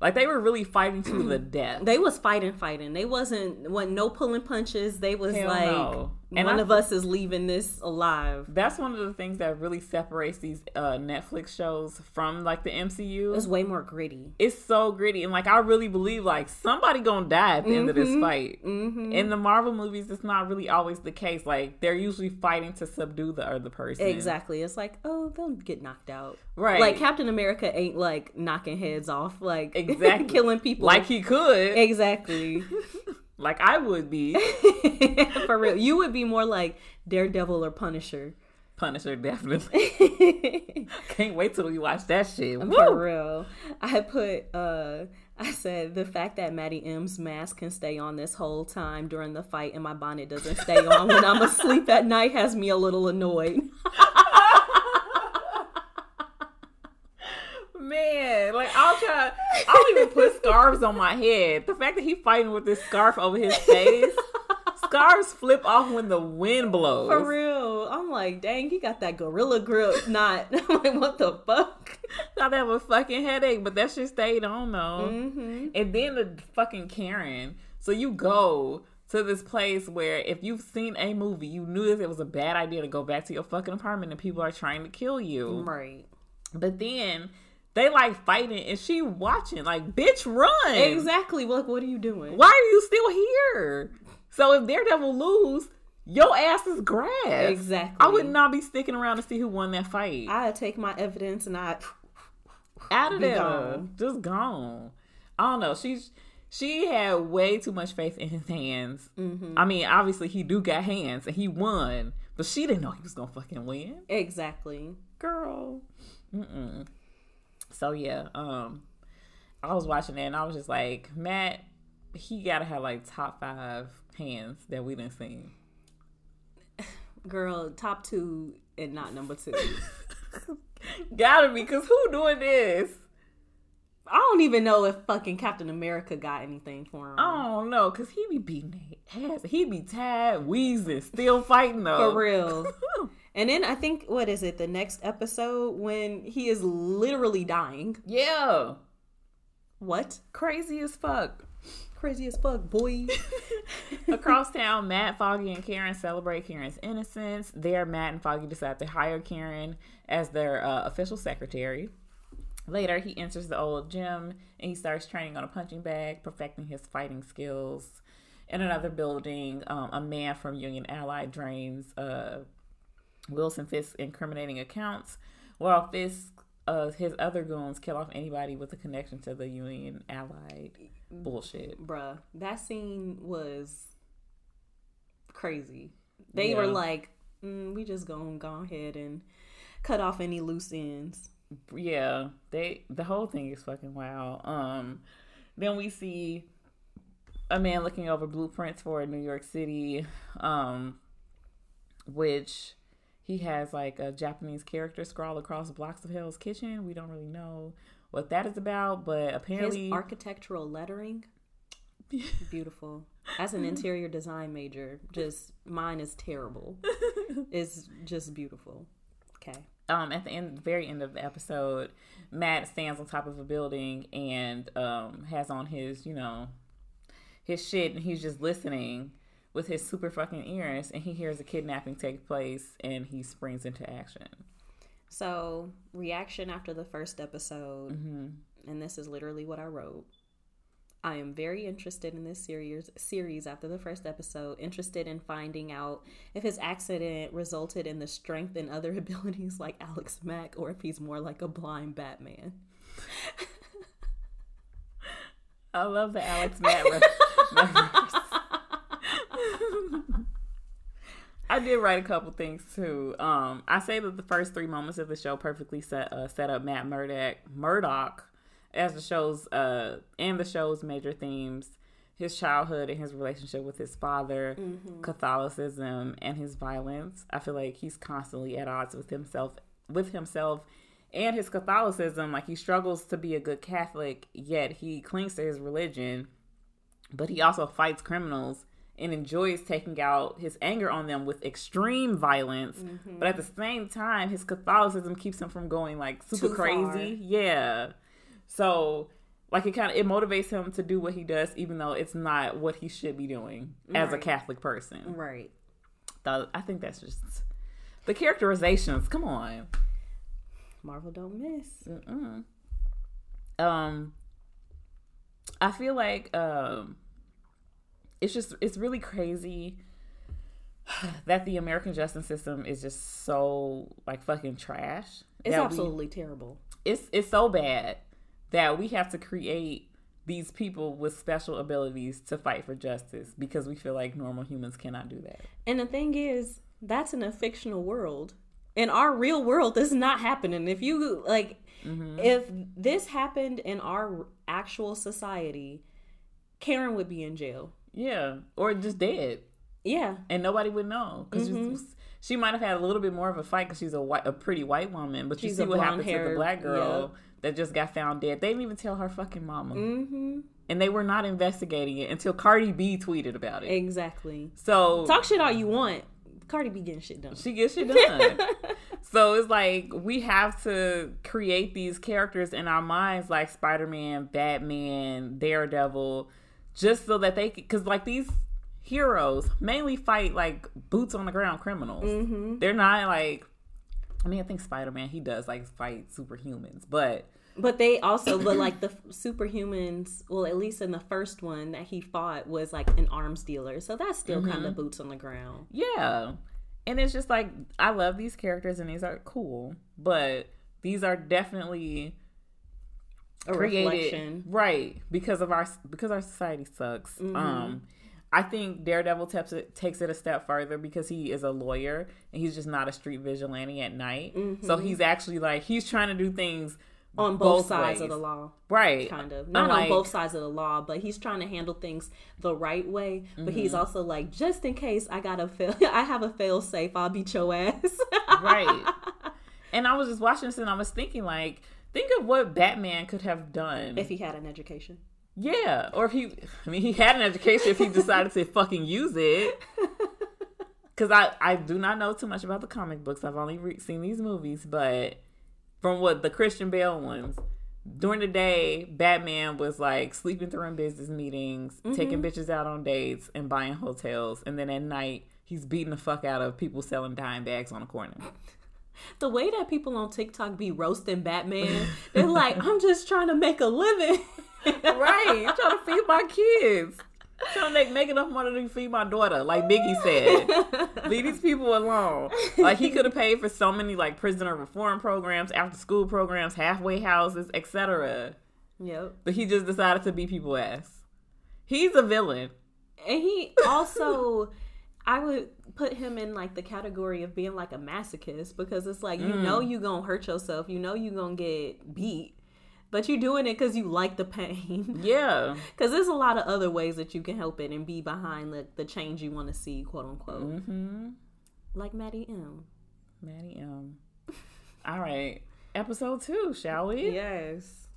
Like they were really fighting to the death. They was fighting, fighting. They wasn't wasn't no pulling punches. They was Hell like no. And one I- of us is leaving this alive. That's one of the things that really separates these uh, Netflix shows from like the MCU. It's way more gritty. it's so gritty and like I really believe like somebody gonna die at the end of this Mm-hmm. fight. In the Marvel movies, it's not really always the case. Like they're usually fighting to subdue the other person. Exactly. It's like, oh, they'll get knocked out. Right. Like Captain America ain't like knocking heads off, like Exactly. killing people. Like he could. exactly. like I would be. For real, you would be more like Daredevil or Punisher. Punisher definitely. Can't wait till we watch that shit. For real. I put uh I said the fact that Maddie M's mask can stay on this whole time during the fight and my bonnet doesn't stay on when I'm asleep at night has me a little annoyed. Man, like I'll try. I don't even put scarves on my head. The fact that he fighting with this scarf over his face, scarves flip off when the wind blows. For real. I'm like, dang, he got that gorilla grip knot. I'm like, what the fuck? Thought that was fucking headache, but that shit stayed on though. Mm-hmm. And then the fucking Karen. So you go to this place where if you've seen a movie, you knew that it was a bad idea to go back to your fucking apartment and people are trying to kill you. Right. But then They like fighting and she watching. Like, bitch, run. Exactly. Like, what are you doing? Why are you still here? So if Daredevil lose, your ass is grass. Exactly. I would not be sticking around to see who won that fight. I take my evidence and I. Out of there, gone. just gone. I don't know. She's she had way too much faith in his hands. Mm-hmm. I mean, obviously he do got hands and he won, but she didn't know he was gonna fucking win, Exactly. girl. Mm-mm. So yeah, um, I was watching that and I was just like, Matt, he gotta have like top five hands that we didn't see. Girl, top two and not number two. Gotta be, cause who doing this? I don't even know if fucking Captain America got anything for him. I don't know, cause he be beating ass. He be tired, wheezing, still fighting though. For real. And then I think what is it? The next episode when he is literally dying. yeah, What? crazy as fuck. Crazy as fuck, boy. Across town, Matt, Foggy, and Karen celebrate Karen's innocence. There, Matt and Foggy decide to hire Karen as their uh, official secretary. Later, he enters the old gym and he starts training on a punching bag, perfecting his fighting skills. In another building, um, a man from Union Allied drains uh, Wilson Fisk's incriminating accounts, while Fisk, uh, his other goons, kill off anybody with a connection to the Union Allied bullshit. Bruh, that scene was crazy. They Yeah. were like, mm, we just gonna go ahead and cut off any loose ends. yeah they the whole thing is fucking wild um then we see a man looking over blueprints for new york city um which he has like a japanese character scrawled across blocks of hell's kitchen we don't really know what that is about but His apparently architectural lettering, beautiful. As an interior design major, just mine is terrible. it's just beautiful. Okay. um at the end very end of the episode matt stands on top of a building and um has on his you know his shit and he's just listening with his super fucking ears and he hears a kidnapping take place and he springs into action So, reaction after the first episode, mm-hmm. and this is literally what I wrote. I am very interested in this series series after the first episode, interested in finding out if his accident resulted in the strength and other abilities like Alex Mack or if he's more like a blind Batman. i love the alex mack reference. I did write a couple things too. Um, I say that the first three moments of the show perfectly set uh, set up Matt Murdock Murdoch as the show's uh and the show's major themes, his childhood and his relationship with his father, Catholicism and his violence. I feel like he's constantly at odds with himself with himself and his Catholicism. Like he struggles to be a good Catholic, yet he clings to his religion, but he also fights criminals and enjoys taking out his anger on them with extreme violence. But at the same time, his Catholicism keeps him from going like super Too crazy. far. Yeah. So like it kind of it motivates him to do what he does, even though it's not what he should be doing as a Catholic person. Right. So I think that's just the characterizations. Come on. Marvel don't miss. Mm-mm. Um, I feel like um, it's just it's really crazy that the American justice system is just so like fucking trash. It's that we- absolutely terrible. it's it's so bad that we have to create these people with special abilities to fight for justice because we feel like normal humans cannot do that. And the thing is, that's in a fictional world. In our real world, this is not happening. If you like, mm-hmm. if this happened in our actual society, Karen would be in jail. Yeah, or just dead. Yeah, and nobody would know because she might have had a little bit more of a fight because she's a white, a pretty white woman. But you see what happened to the black girl yep. that just got found dead. They didn't even tell her fucking mama, mm-hmm. and they were not investigating it until Cardi B tweeted about it. exactly. So Talk shit all you want. Cardi be getting shit done. she gets shit done. so it's like we have to create these characters in our minds, like Spider Man, Batman, Daredevil, just so that they because like these heroes mainly fight like boots on the ground criminals. Mm-hmm. They're not like I mean I think Spider Man he does like fight superhumans, but But they also, but like the superhumans, well, at least in the first one that he fought was like an arms dealer. So that's still kind of boots on the ground. Yeah. And it's just like I love these characters and these are cool, but these are definitely A created reflection. right because of our because our society sucks. Mm-hmm. Um I think Daredevil takes it, takes it a step further because he is a lawyer and he's just not a street vigilante at night. So Mm-hmm. he's actually like he's trying to do things On both, both sides of the law. right. Kind of. Not on both sides of the law, but he's trying to handle things the right way. But he's Mm-hmm. also like, just in case I got to fail, I have a fail safe, I'll beat your ass. right. And I was just watching this and I was thinking like think of what Batman could have done. if he had an education. Yeah, or if he, I mean, he had an education if he decided to fucking use it. Because I, I do not know too much about the comic books. I've only re- seen these movies, but from what the Christian Bale ones, during the day, Batman was like sleeping through in business meetings, mm-hmm. taking bitches out on dates, and buying hotels. And then at night, he's beating the fuck out of people selling dime bags on the corner. The way that people on TikTok be roasting Batman, they're like, I'm just trying to make a living. right, I'm trying to feed my kids. trying to make, make enough money to feed my daughter, like Biggie said. Leave these people alone. Like he could have paid for so many like prisoner reform programs, after school programs, halfway houses, etc. Yep. But he just decided to beat people ass. He's a villain. And he also, I would put him in like the category of being like a masochist because it's like, you know, you gonna hurt yourself. You know, you gonna get beat. But you're doing it because you like the pain. Yeah. Because there's a lot of other ways that you can help it and be behind the, the change you want to see, quote unquote. Mm-hmm. Like Maddie M. Maddie M. All right. Episode two, shall we? Yes.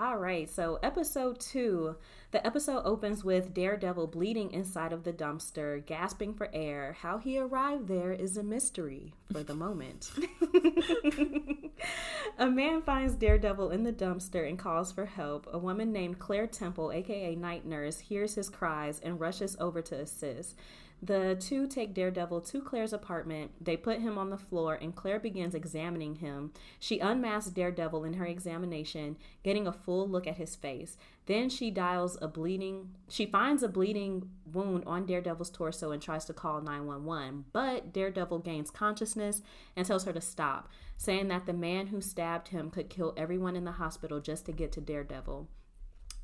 All right, so episode two. The episode opens with Daredevil bleeding inside of the dumpster, gasping for air. How he arrived there is a mystery for the moment. a man finds Daredevil in the dumpster and calls for help. A woman named Claire Temple, aka Night Nurse, hears his cries and rushes over to assist. The two take Daredevil to Claire's apartment. They put him on the floor, and Claire begins examining him. She unmasks Daredevil in her examination, getting a full look at his face. Then she dials a bleeding. She finds a bleeding wound on Daredevil's torso and tries to call 911. But Daredevil gains consciousness and tells her to stop, saying that the man who stabbed him could kill everyone in the hospital just to get to Daredevil.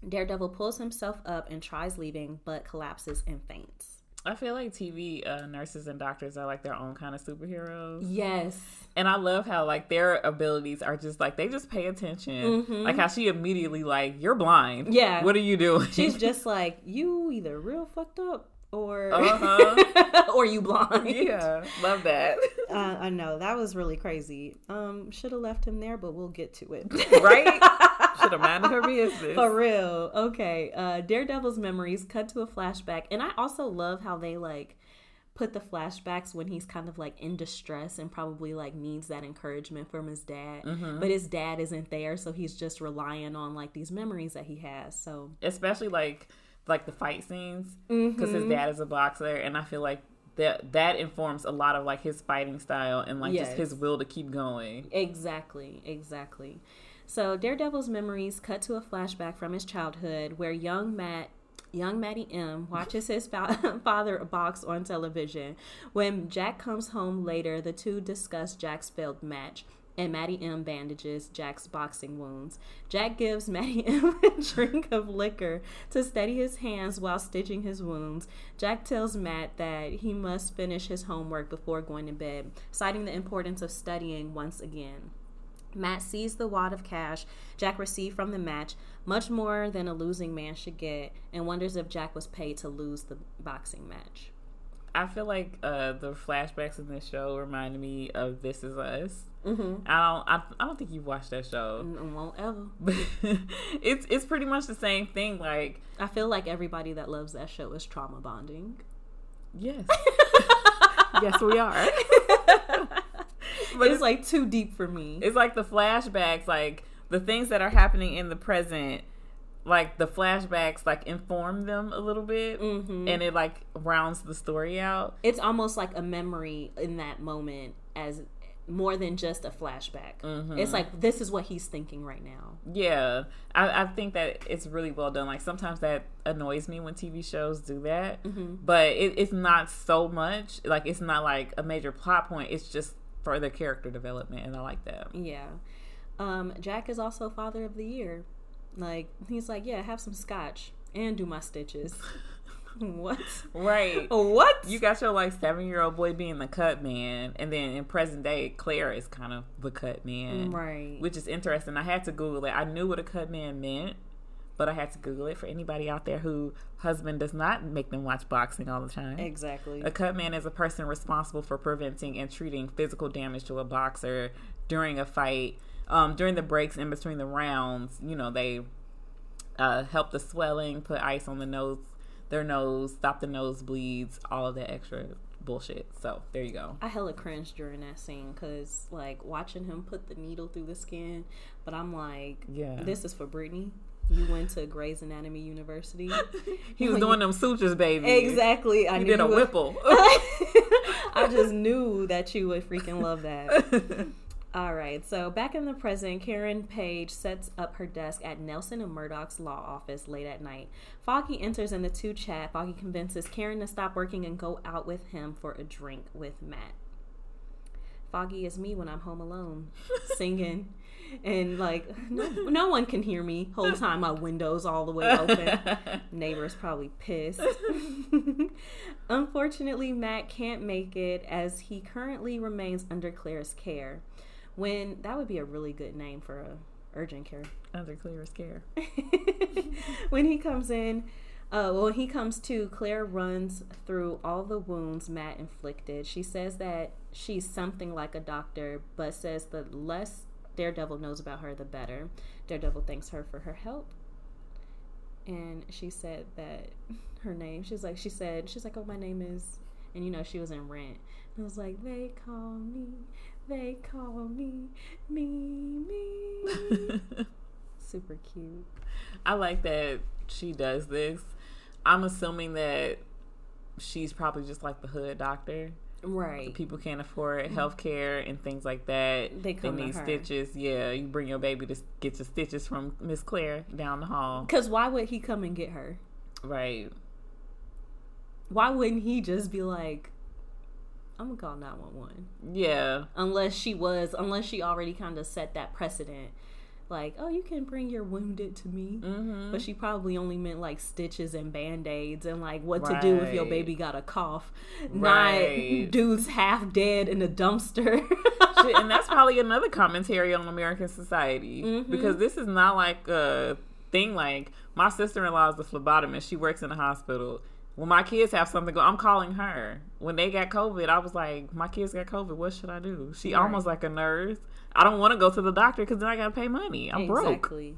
Daredevil pulls himself up and tries leaving, but collapses and faints. I feel like TV uh, nurses and doctors are like their own kind of superheroes. Yes. And I love how like their abilities are just like they just pay attention. Like how she immediately like you're blind. Mm-hmm. Yeah. What are you doing? She's just like, you either real fucked up or uh-huh. or you blind. yeah, love that. Uh, I know. That was really crazy. Um, should have left him there, but we'll get to it. right? Should have minded her business. For real. Okay. Uh, Daredevil's memories cut to a flashback. And I also love how they like put the flashbacks when he's kind of like in distress and probably like needs that encouragement from his dad. But his dad isn't there, so he's just relying on like these memories that he has. So Especially like like the fight scenes Mm-hmm. because his dad is a boxer, and I feel like that that informs a lot of like his fighting style and like just his will to keep going. Exactly, exactly. So Daredevil's memories cut to a flashback from his childhood where young Matt Young Matty M watches his fa- father box on television. When Jack comes home later, the two discuss Jack's failed match, and Matty M bandages Jack's boxing wounds. Jack gives Matty M a drink of liquor to steady his hands while stitching his wounds. Jack tells Matt that he must finish his homework before going to bed, citing the importance of studying once again. Matt sees the wad of cash Jack received from the match, much more than a losing man should get, and wonders if Jack was paid to lose the boxing match. I feel like uh, the flashbacks in this show reminded me of This Is Us. Mm-hmm. I don't. I, I don't think you've watched that show. And won't ever. It's it's pretty much the same thing. Like I feel like everybody that loves that show is trauma bonding. yes, yes we are. But it's like too deep for me. It's like the flashbacks, like the things that are happening in the present. Like the flashbacks, like inform them a little bit, Mhm. and it like rounds the story out. It's almost like a memory in that moment as more than just a flashback. Mm-hmm. It's like this is what he's thinking right now. Yeah, I, I think that it's really well done. Like sometimes that annoys me when TV shows do that, Mm-hmm. but it, it's not so much. Like it's not like a major plot point. It's just further character development, and I like that. Yeah. Um, Jack is also father of the year. Like he's like, yeah, have some scotch and do my stitches. what? Right. What? You got your like seven year old boy being the cut man, and then in present day, Claire is kind of the cut man, right. which is interesting. I had to Google it. I knew what a cut man meant, but I had to Google it for anybody out there who husband does not make them watch boxing all the time. exactly. A cut man is a person responsible for preventing and treating physical damage to a boxer during a fight. Um, during the breaks in between the rounds, you know, they uh, help the swelling, put ice on the nose, their nose, stop the nosebleeds, all of that extra bullshit. So there you go. I hella cringed during that scene because, like, watching him put the needle through the skin. But I'm like, Yeah. this is for Brittany. You went to Grey's Anatomy University. He was doing them sutures, baby. exactly. I did a whipple. I just knew that you would freaking love that. All right, so back in the present, Karen Page sets up her desk at Nelson and Murdock's law office late at night. Foggy enters and the two chat. Foggy convinces Karen to stop working and go out with him for a drink with Matt. Foggy is me when I'm home alone, singing, and like no, no one can hear me. Whole time my windows all the way open. Neighbors probably pissed. Unfortunately, Matt can't make it as he currently remains under Claire's care. When that would be a really good name for a urgent care. Under Claire's care. when he comes in, uh, well, when he comes to, Claire runs through all the wounds Matt inflicted. She says that she's something like a doctor, but says the less Daredevil knows about her, the better. Daredevil thanks her for her help. And she said that her name, she's like, she said, she's like, oh, my name is, and you know, she was in Rent. And I was like, they call me, they call me, me, me. Super cute. I like that she does this. I'm assuming that she's probably just like the hood doctor. Right. People can't afford mm-hmm. health care and things like that. They come to need stitches. Yeah, you bring your baby to get your stitches from Miss Claire down the hall. Because why would he come and get her? Right. Why wouldn't he just be like, I'm gonna call 911? Yeah. Unless she was, unless she already kind of set that precedent. Like, oh, you can bring your wounded to me. Mm-hmm. But she probably only meant like stitches and band aids and like what to do if your baby got a cough. Right. Not dudes half dead in a dumpster. Shit, and that's probably another commentary on American society Mm-hmm. because this is not like a thing. Like my sister in law is a phlebotomist. She works in a hospital. When my kids have something go, I'm calling her. When they got COVID, I was like, my kids got COVID. What should I do? She Right. almost like a nurse. I don't want to go to the doctor because then I gotta pay money. I'm broke. exactly.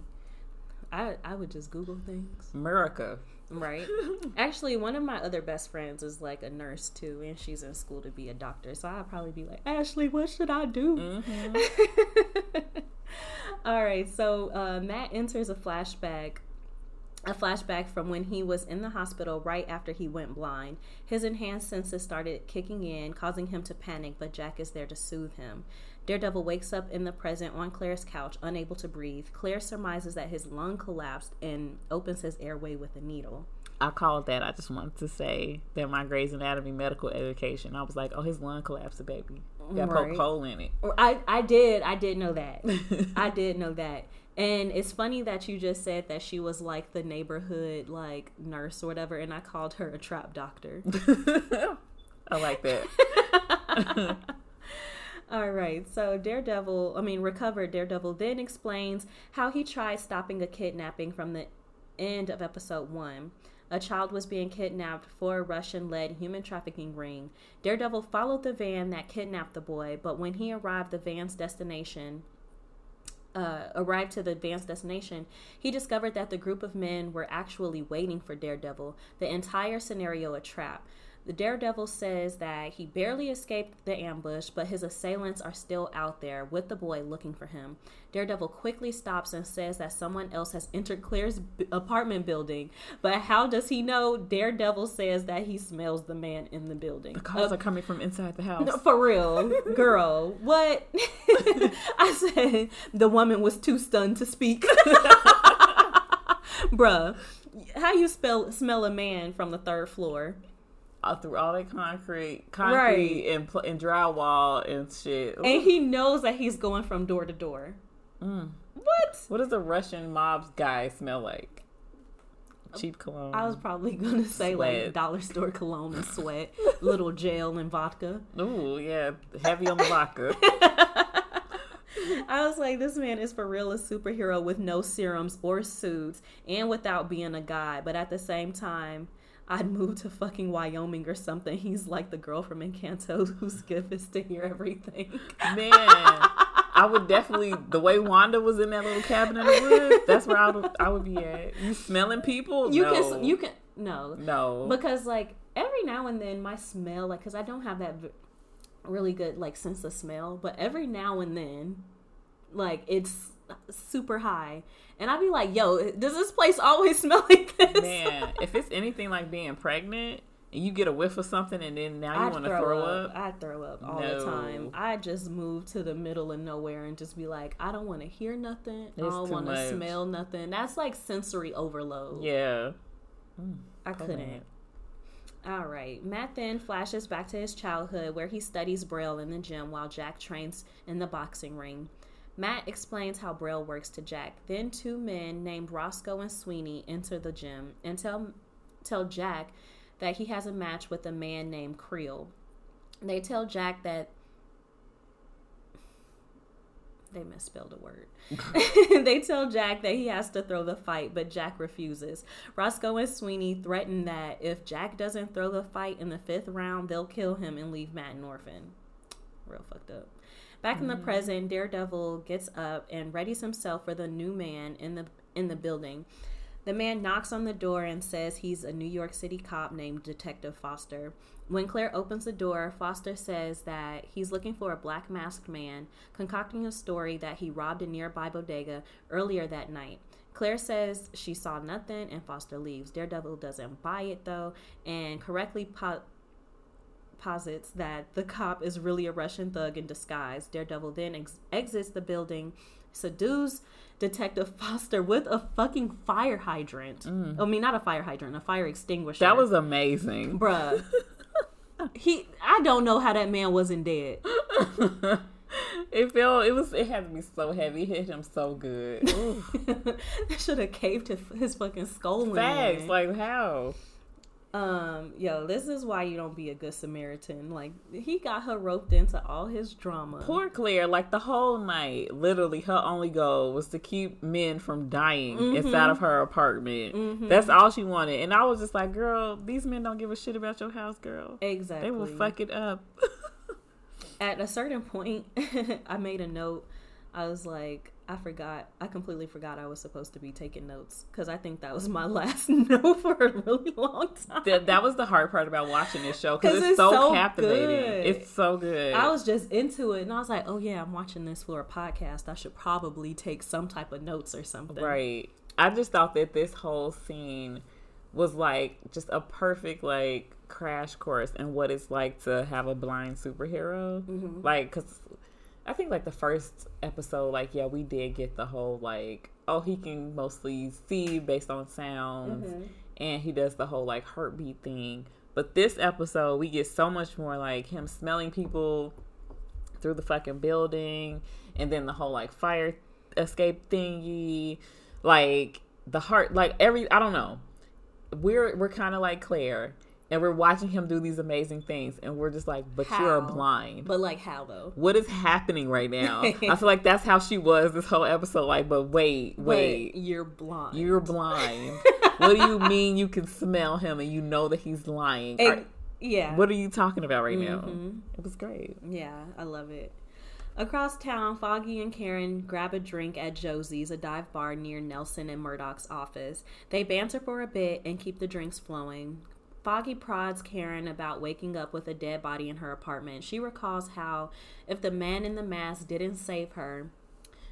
I I would just Google things. America. Right. Actually, one of my other best friends is like a nurse too, and she's in school to be a doctor. So I'd probably be like, Ashley, what should I do? Mm-hmm. All right. So uh, Matt enters a flashback. A flashback from when he was in the hospital right after he went blind. His enhanced senses started kicking in, causing him to panic, but Jack is there to soothe him. Daredevil wakes up in the present on Claire's couch, unable to breathe. Claire surmises that his lung collapsed and opens his airway with a needle. I called that. I just wanted to say that my Grey's Anatomy medical education. I was like, oh, his lung collapsed, baby. Got Right. poke hole in it. I, I did I did know that. I did know that. And it's funny that you just said that she was like the neighborhood like nurse or whatever, and I called her a trap doctor. I like that. All right, so Daredevil, I mean, recovered Daredevil then explains how he tried stopping a kidnapping from the end of episode one. A child was being kidnapped for a Russian led human trafficking ring. Daredevil followed the van that kidnapped the boy, but when he arrived the van's destination, uh, arrived to the advanced destination, he discovered that the group of men were actually waiting for Daredevil. The entire scenario a trap. The Daredevil says that he barely escaped the ambush, but his assailants are still out there with the boy looking for him. Daredevil quickly stops and says that someone else has entered Claire's b- apartment building. But how does he know? Daredevil says that he smells the man in the building. The calls uh, are coming from inside the house. No, for real, girl. What? I said the woman was too stunned to speak. Bruh, how you spell smell a man from the third floor? Uh, through all that concrete, concrete Right. and, pl- and drywall and shit. And he knows that he's going from door to door. Mm. What? What does a Russian mob guy smell like? Cheap cologne. I was probably gonna say like dollar store cologne and sweat, little gel and vodka. Ooh, yeah, heavy on the vodka. I was like, this man is for real a superhero with no serums or suits and without being a guy. But at the same time, I'd move to fucking Wyoming or something. He's like the girl from Encanto whose gift is to hear everything. Man, I would definitely the way Wanda was in that little cabin in the woods. That's where I would I would be at. You smelling people? You no. can, you can, no. no. Because like every now and then my smell, like, cause I don't have that really good like sense of smell, but every now and then, like it's super high, and I'd be like, "Yo, does this place always smell like this?" Man, if it's anything like being pregnant and you get a whiff of something and then now you want to throw up, I throw up all No. the time. I just move to the middle of nowhere and just be like, I don't want to hear nothing. I don't want to smell nothing. That's like sensory overload. yeah. I mm, couldn't. All right. Matt then flashes back to his childhood where he studies Braille in the gym while Jack trains in the boxing ring. Matt explains how Braille works to Jack. Then two men named Roscoe and Sweeney enter the gym and tell tell Jack that he has a match with a man named Creel. They tell Jack that they misspelled a word. they tell Jack that he has to throw the fight, but Jack refuses. Roscoe and Sweeney threaten that if Jack doesn't throw the fight in the fifth round, they'll kill him and leave Matt an orphan. Real fucked up. Back in the mm-hmm. present, Daredevil gets up and readies himself for the new man in the in the building. The man knocks on the door and says he's a New York City cop named Detective Foster. When Claire opens the door, Foster says that he's looking for a black masked man, concocting a story that he robbed a nearby bodega earlier that night. Claire says she saw nothing and Foster leaves. Daredevil doesn't buy it though and correctly po- posits that the cop is really a Russian thug in disguise. Daredevil then ex- exits the building, subdues Detective Foster with a fucking fire hydrant. Mm. I mean, not a fire hydrant, a fire extinguisher. That was amazing. bruh. he, I don't know how that man wasn't dead. it felt it was it had to be so heavy. It hit him so good. That should have caved his, his fucking skull in. Facts, like how? Um, yo, this is why you don't be a good Samaritan. Like he got her roped into all his drama. Poor Claire, like the whole night, literally her only goal was to keep men from dying Mm-hmm. inside of her apartment. That's all she wanted. And I was just like, girl, these men don't give a shit about your house, girl. exactly. They will fuck it up. At a certain point, I made a note. I was like, I forgot. I completely forgot I was supposed to be taking notes because I think that was my last note for a really long time. that, that was the hard part about watching this show because it's, it's so, so captivating. good. It's so good. I was just into it, and I was like, "Oh yeah, I'm watching this for a podcast. I should probably take some type of notes or something." Right. I just thought that this whole scene was like just a perfect like crash course in what it's like to have a blind superhero. Mm-hmm. Like, cause I think like the first episode, like yeah, we did get the whole like oh he can mostly see based on sounds, Mm-hmm. and he does the whole like heartbeat thing. But this episode, we get so much more like him smelling people through the fucking building and then the whole like fire escape thingy like the heart like every i don't know we're we're kind of like claire and we're watching him do these amazing things and we're just like but you're blind But like, how though? what is happening right now i feel like that's how she was this whole episode like but wait wait you're blind. you're blind what do you mean you can smell him and you know that he's lying And- Are- yeah. what are you talking about right now Mhm. it was great Yeah, I love it. Across town, Foggy and Karen grab a drink at Josie's, a dive bar near Nelson and Murdock's office. They banter for a bit and keep the drinks flowing. Foggy prods Karen about waking up with a dead body in her apartment. She recalls how if the man in the mask didn't save her,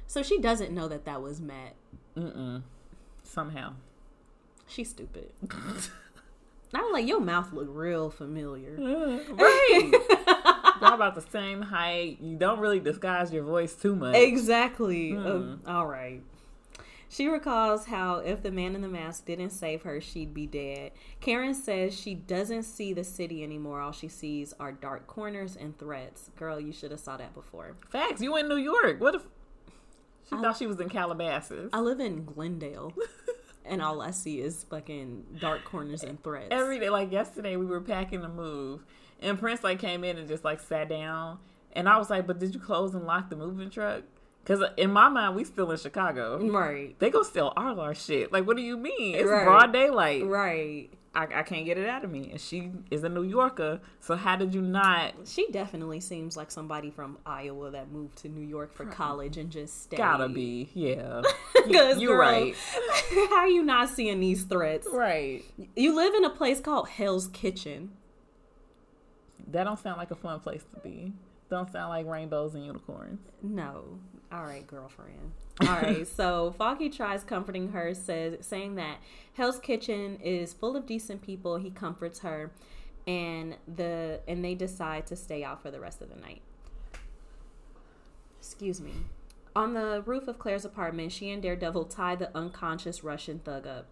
so she doesn't know that that was Matt. Mm-mm. Somehow. She's stupid. I'm like, your mouth look real familiar. right. Y'all about the same height. You don't really disguise your voice too much. Exactly. Um, all right. She recalls how if the man in the mask didn't save her, she'd be dead. Karen says she doesn't see the city anymore. All she sees are dark corners and threats. Girl, you should have saw that before. Facts. You in New York. What if she I- thought she was in Calabasas? I live in Glendale, and all I see is fucking dark corners and threats. Every day, like yesterday, we were packing to move, and Prince like came in and just like sat down, and I was like, "But did you close and lock the moving truck?" Because in my mind, we still in Chicago. right, They go steal all our shit. Like, what do you mean? It's Right. broad daylight. right. I, I can't get it out of me. And she is a New Yorker, so how did you not? She definitely seems like somebody from Iowa that moved to New York for college and just stayed. Gotta be, yeah. Because You're girl, right. how are you not seeing these threats? Right. You live in a place called Hell's Kitchen. That don't sound like a fun place to be. Don't sound like rainbows and unicorns. No. All right, girlfriend. All right. so Foggy tries comforting her, says saying that Hell's Kitchen is full of decent people. He comforts her, and the and they decide to stay out for the rest of the night. Excuse me. On the roof of Claire's apartment, she and Daredevil tie the unconscious Russian thug up.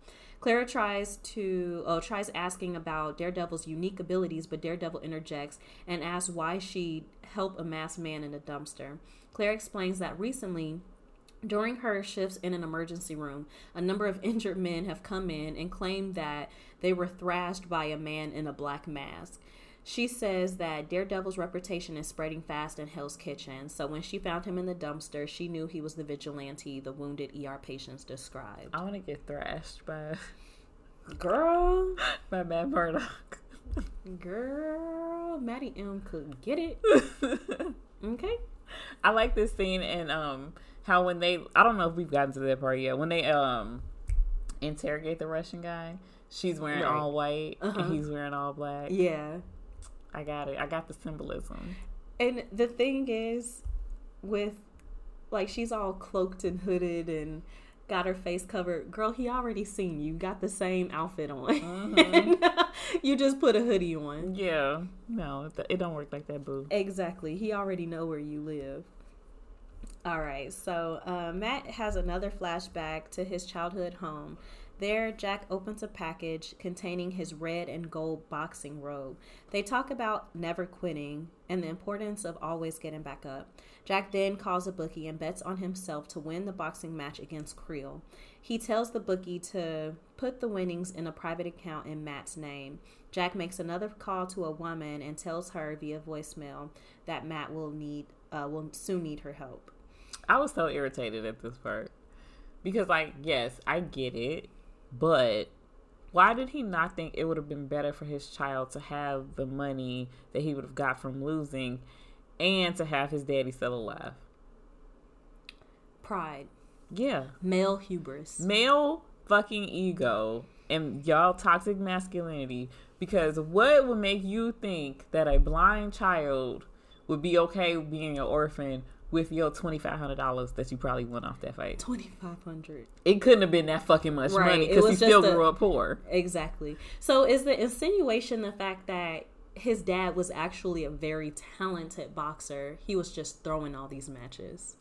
Claire tries to oh tries asking about Daredevil's unique abilities, but Daredevil interjects and asks why she'd help a masked man in a dumpster. Claire explains that recently during her shifts in an emergency room, a number of injured men have come in and claimed that they were thrashed by a man in a black mask. She says that Daredevil's reputation is spreading fast in Hell's Kitchen, so when she found him in the dumpster, she knew he was the vigilante the wounded ER patients described. I want to get thrashed by Girl, by Matt Murdock. girl, Maddie M could get it. Okay. I like this scene and um how when they I don't know if we've gotten to that part yet when they um interrogate the Russian guy, she's wearing Right. all white Uh-huh. and he's wearing all black. Yeah. I got it. I got the symbolism. And the thing is, with like she's all cloaked and hooded and got her face covered. Girl, he already seen you. Got the same outfit on. And, you just put a hoodie on. Yeah. No, it, it don't work like that, boo. Exactly. He already know where you live. All right. So uh, Matt has another flashback to his childhood home. There, Jack opens a package containing his red and gold boxing robe. They talk about never quitting and the importance of always getting back up. Jack then calls a bookie and bets on himself to win the boxing match against Creel. He tells the bookie to put the winnings in a private account in Matt's name. Jack makes another call to a woman and tells her via voicemail that Matt will need uh, will soon need her help. I was so irritated at this part because, like, yes, I get it, but why did he not think it would have been better for his child to have the money that he would have got from losing and to have his daddy still alive? Pride, Yeah, male hubris. male fucking ego and y'all toxic masculinity because what would make you think that a blind child would be okay being an orphan with your $2500 that you probably won off that fight Twenty five hundred. it couldn't have been that fucking much Right, money because he still a- grew up poor Exactly. So is the insinuation the fact that his dad was actually a very talented boxer? He was just throwing all these matches.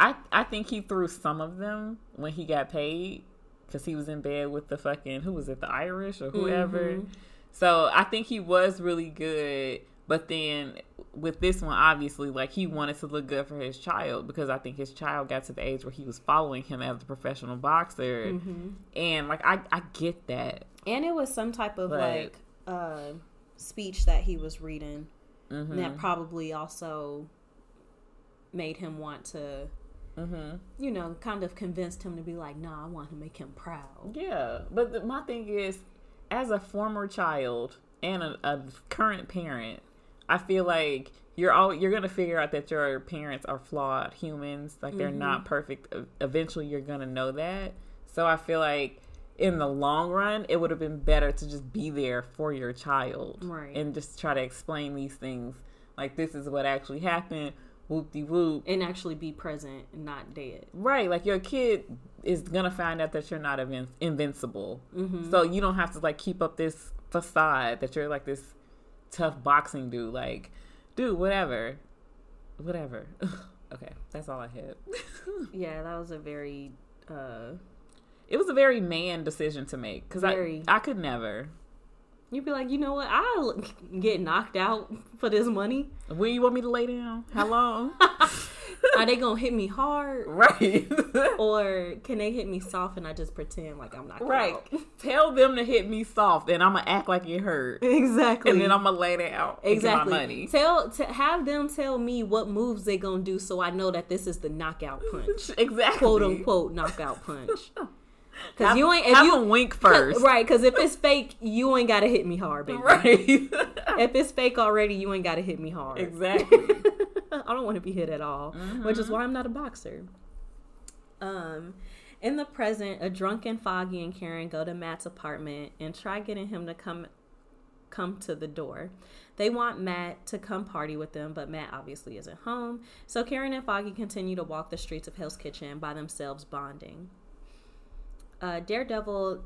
I, I think he threw some of them when he got paid because he was in bed with the fucking who was it the Irish or whoever. Mm-hmm. So I think he was really good, but then with this one, obviously, like he wanted to look good for his child because I think his child got to the age where he was following him as a professional boxer, Mm-hmm. and like I I get that. And it was some type of But- like uh speech that he was reading Mm-hmm. that probably also made him want to Mm-hmm. you know, kind of convinced him to be like, nah, I want to make him proud. Yeah, but the, my thing is, as a former child and a, a current parent, I feel like you're all you're gonna figure out that your parents are flawed humans, like they're not perfect. Eventually, you're gonna know that. So I feel like in the long run, it would have been better to just be there for your child, Right. And just try to explain these things. Like this is what actually happened. Whoop de whoop. and actually be present and not dead. Right, like your kid is gonna find out that you're not invin- invincible, Mm-hmm. so you don't have to like keep up this facade that you're like this tough boxing dude. Like, dude, whatever, whatever. okay, that's all I had. Yeah, that was a very uh it was a very man decision to make because I I could never. you'd be like, you know what, I'll get knocked out for this money. When you want me to lay down? How long? Are they gonna hit me hard? right, Or can they hit me soft and I just pretend like I'm not right. out? Tell them to hit me soft, and I'm gonna act like it hurt, Exactly. and then I'm gonna lay down. out. Exactly. money. Tell to have them tell me what moves they gonna do so I know that this is the knockout punch. Exactly. Quote unquote knockout punch. Cause Have, you ain't if have you them wink first. right. Cause if it's fake, you ain't gotta hit me hard, baby. Right. If it's fake already, you ain't gotta hit me hard. exactly. I don't want to be hit at all, which is why I'm not a boxer. Um, in the present, a drunken Foggy and Karen go to Matt's apartment and try getting him to come come to the door. They want Matt to come party with them, but Matt obviously isn't home. So Karen and Foggy continue to walk the streets of Hell's Kitchen by themselves, bonding. Uh, Daredevil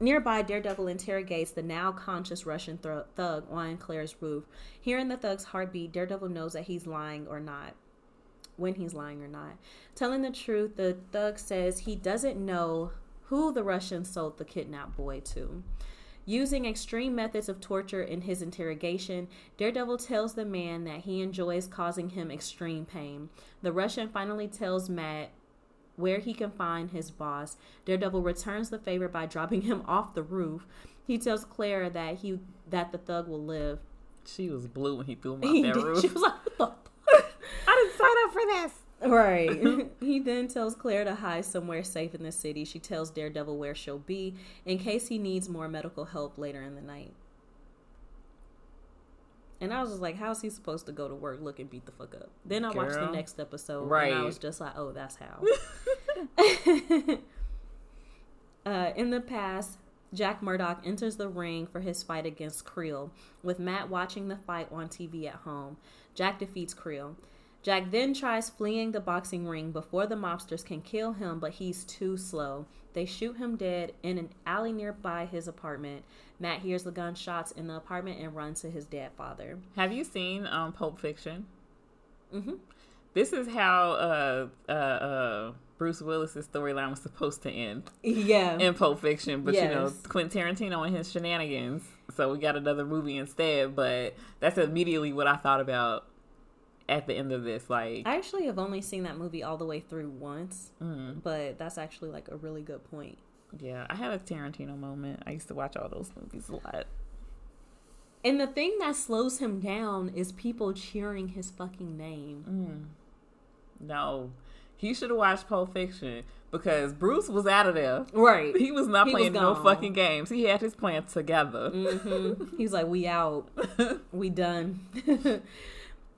Nearby, Daredevil interrogates the now conscious Russian thro- thug on Claire's roof. Hearing the thug's heartbeat, Daredevil knows that he's lying or not. When he's lying or not. Telling the truth, the thug says he doesn't know who the Russian sold the kidnapped boy to. Using extreme methods of torture in his interrogation, Daredevil tells the man that he enjoys causing him extreme pain. The Russian finally tells Matt where he can find his boss. Daredevil returns the favor by dropping him off the roof. He tells Claire that he that the thug will live. She was blue when he threw him off that roof. She was like, "What the I didn't sign up for this. Right. he then tells Claire to hide somewhere safe in the city. She tells Daredevil where she'll be in case he needs more medical help later in the night. And I was just like, how's he supposed to go to work, look and beat the fuck up? Then I watched the next episode, and Right. I was just like, oh, that's how. uh, in the past, Jack Murdock enters the ring for his fight against Creel, with Matt watching the fight on TV at home. Jack defeats Creel. Jack then tries fleeing the boxing ring before the mobsters can kill him, but he's too slow. They shoot him dead in an alley nearby his apartment. Matt hears the gunshots in the apartment and runs to his dead father. Have you seen um, Pulp Fiction? Mhm. This is how uh, uh, uh, Bruce Willis's storyline was supposed to end Yeah. in Pulp Fiction, but you know Quentin Tarantino and his shenanigans. So we got another movie instead. But that's immediately what I thought about at the end of this. Like, I actually have only seen that movie all the way through once, mm, but that's actually like a really good point. yeah, I had a Tarantino moment. I used to watch all those movies a lot. And the thing that slows him down is people cheering his fucking name. Mm. No, he should have watched Pulp Fiction because Bruce was out of there. Right. He was not He was playing no fucking games. He had his plan together. hmm He's like, we out. We done.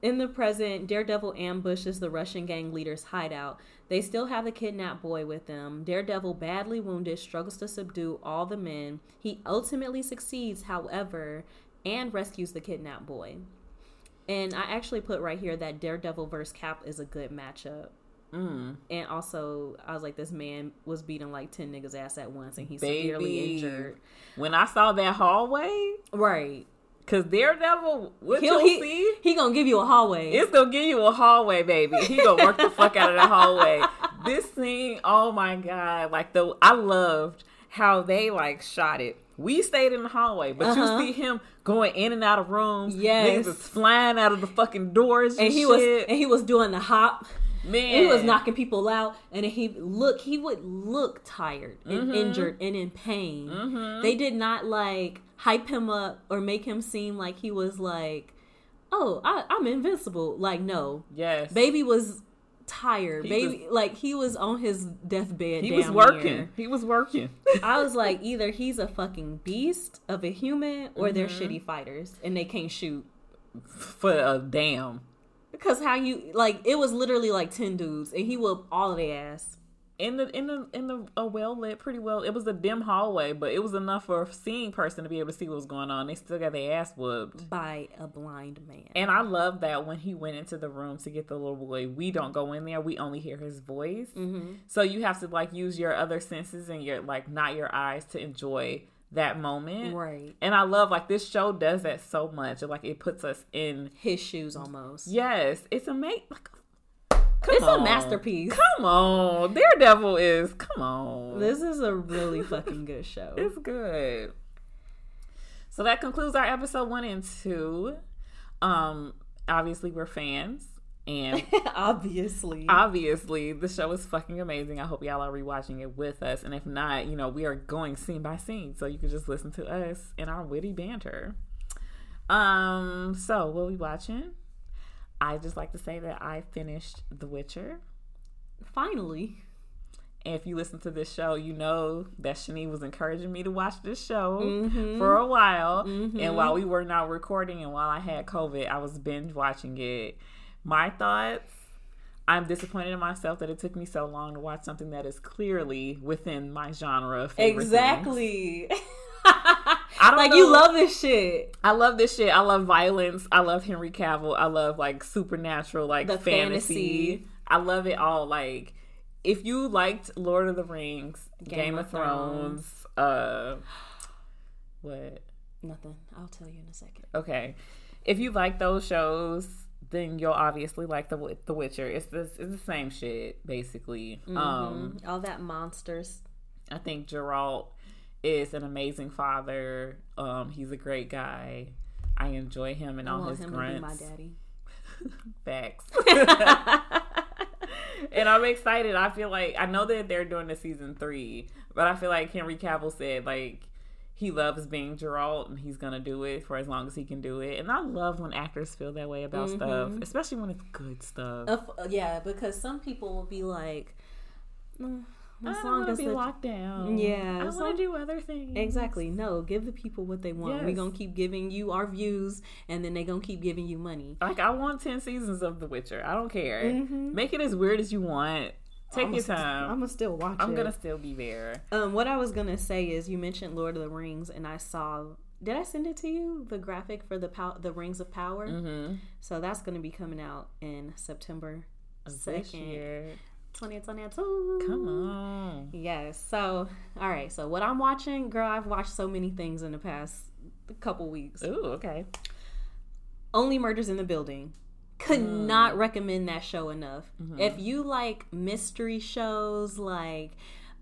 In the present, Daredevil ambushes the Russian gang leader's hideout. They still have the kidnapped boy with them. Daredevil, badly wounded, struggles to subdue all the men. He ultimately succeeds, however, and rescues the kidnapped boy. And I actually put right here that Daredevil versus Cap is a good matchup. Mm. And also, I was like, this man was beating like 10 niggas' ass at once and he's severely injured. When I saw that hallway, Right. Cause Daredevil, what He'll, you'll he, see, he gonna give you a hallway. it's gonna give you a hallway, baby. He gonna work the fuck out of that hallway. This scene, oh my god, like the I loved how they like shot it. We stayed in the hallway, but Uh-huh. you see him going in and out of rooms. Yes. niggas is flying out of the fucking doors and, and he shit. was and he was doing the hop. man, he was knocking people out, and he look he would look tired and injured and in pain. Mhm. They did not like hype him up or make him seem like he was like, oh, I, I'm invincible. Like no, Yes, baby was tired. He baby, like he was on his deathbed. he was working. near. He was working. I was like, either he's a fucking beast of a human, or they're Mm-hmm. shitty fighters and they can't shoot. For a damn. Because how you like it was literally like ten dudes and he whooped all of their ass. In the in the in the a well lit, pretty well. It was a dim hallway, but it was enough for a seeing person to be able to see what was going on. They still got their ass whooped. by a blind man. And I love that when he went into the room to get the little boy, we don't go in there. We only hear his voice. Mm-hmm. So you have to like use your other senses and your like not your eyes to enjoy that moment. right. And I love like this show does that so much. Like it puts us in. His shoes almost. Yes, it's amazing. Like, come It's a masterpiece. Come on, Daredevil is. Come on, This is a really fucking good show. it's good. So that concludes our episode one and two. Um, obviously we're fans, and Obviously. obviously the show is fucking amazing. I hope y'all are rewatching it with us, and if not, you know we are going scene by scene, so you can just listen to us in our witty banter. Um, so what we watching? I just like to say that I finished The Witcher. Finally. And if you listen to this show, you know that Shani was encouraging me to watch this show Mhm. for a while. Mhm. And while we were not recording and while I had COVID, I was binge watching it. My thoughts I'm disappointed in myself that it took me so long to watch something that is clearly within my genre of. Exactly. I don't like know. you love this shit. I love this shit. I love violence. I love Henry Cavill. I love like supernatural, like The fantasy. fantasy. I love it all. Like if you liked Lord of the Rings, Game, Game of of Thrones, uh, what? Nothing. I'll tell you in a second. Okay, if you like those shows, then you'll obviously like the the Witcher. It's the it's the same shit basically. Um, Mhm. all that monsters. I think Geralt is an amazing father. Um, he's a great guy. I enjoy him and all his him grunts. to be my daddy. Facts. and I'm excited. I feel like I know that they're doing the season three, but I feel like Henry Cavill said like he loves being Geralt and he's gonna do it for as long as he can do it. And I love when actors feel that way about stuff, especially when it's good stuff. Of- yeah, because some people will be like, "Mm, I as don't long want as to be the locked down. Yeah, I want long- to do other things. Exactly. No, give the people what they want. We're gonna keep giving you our views and then they gonna keep giving you money. Like I want ten seasons of The Witcher. I don't care. Mhm. Make it as weird as you want. Take your time. I'm gonna still watch I'm it. gonna still be there. Um, what I was gonna say is, you mentioned Lord of the Rings, and I saw. Did I send it to you? The graphic for the pow- the Rings of Power. Mm-hmm. So that's gonna be coming out in September second, year. 2022. Come on. Yes. So, all right. So what I'm watching, girl, I've watched so many things in the past couple weeks. Ooh, okay. Only Murders in the Building. Could not recommend that show enough. If you like mystery shows, like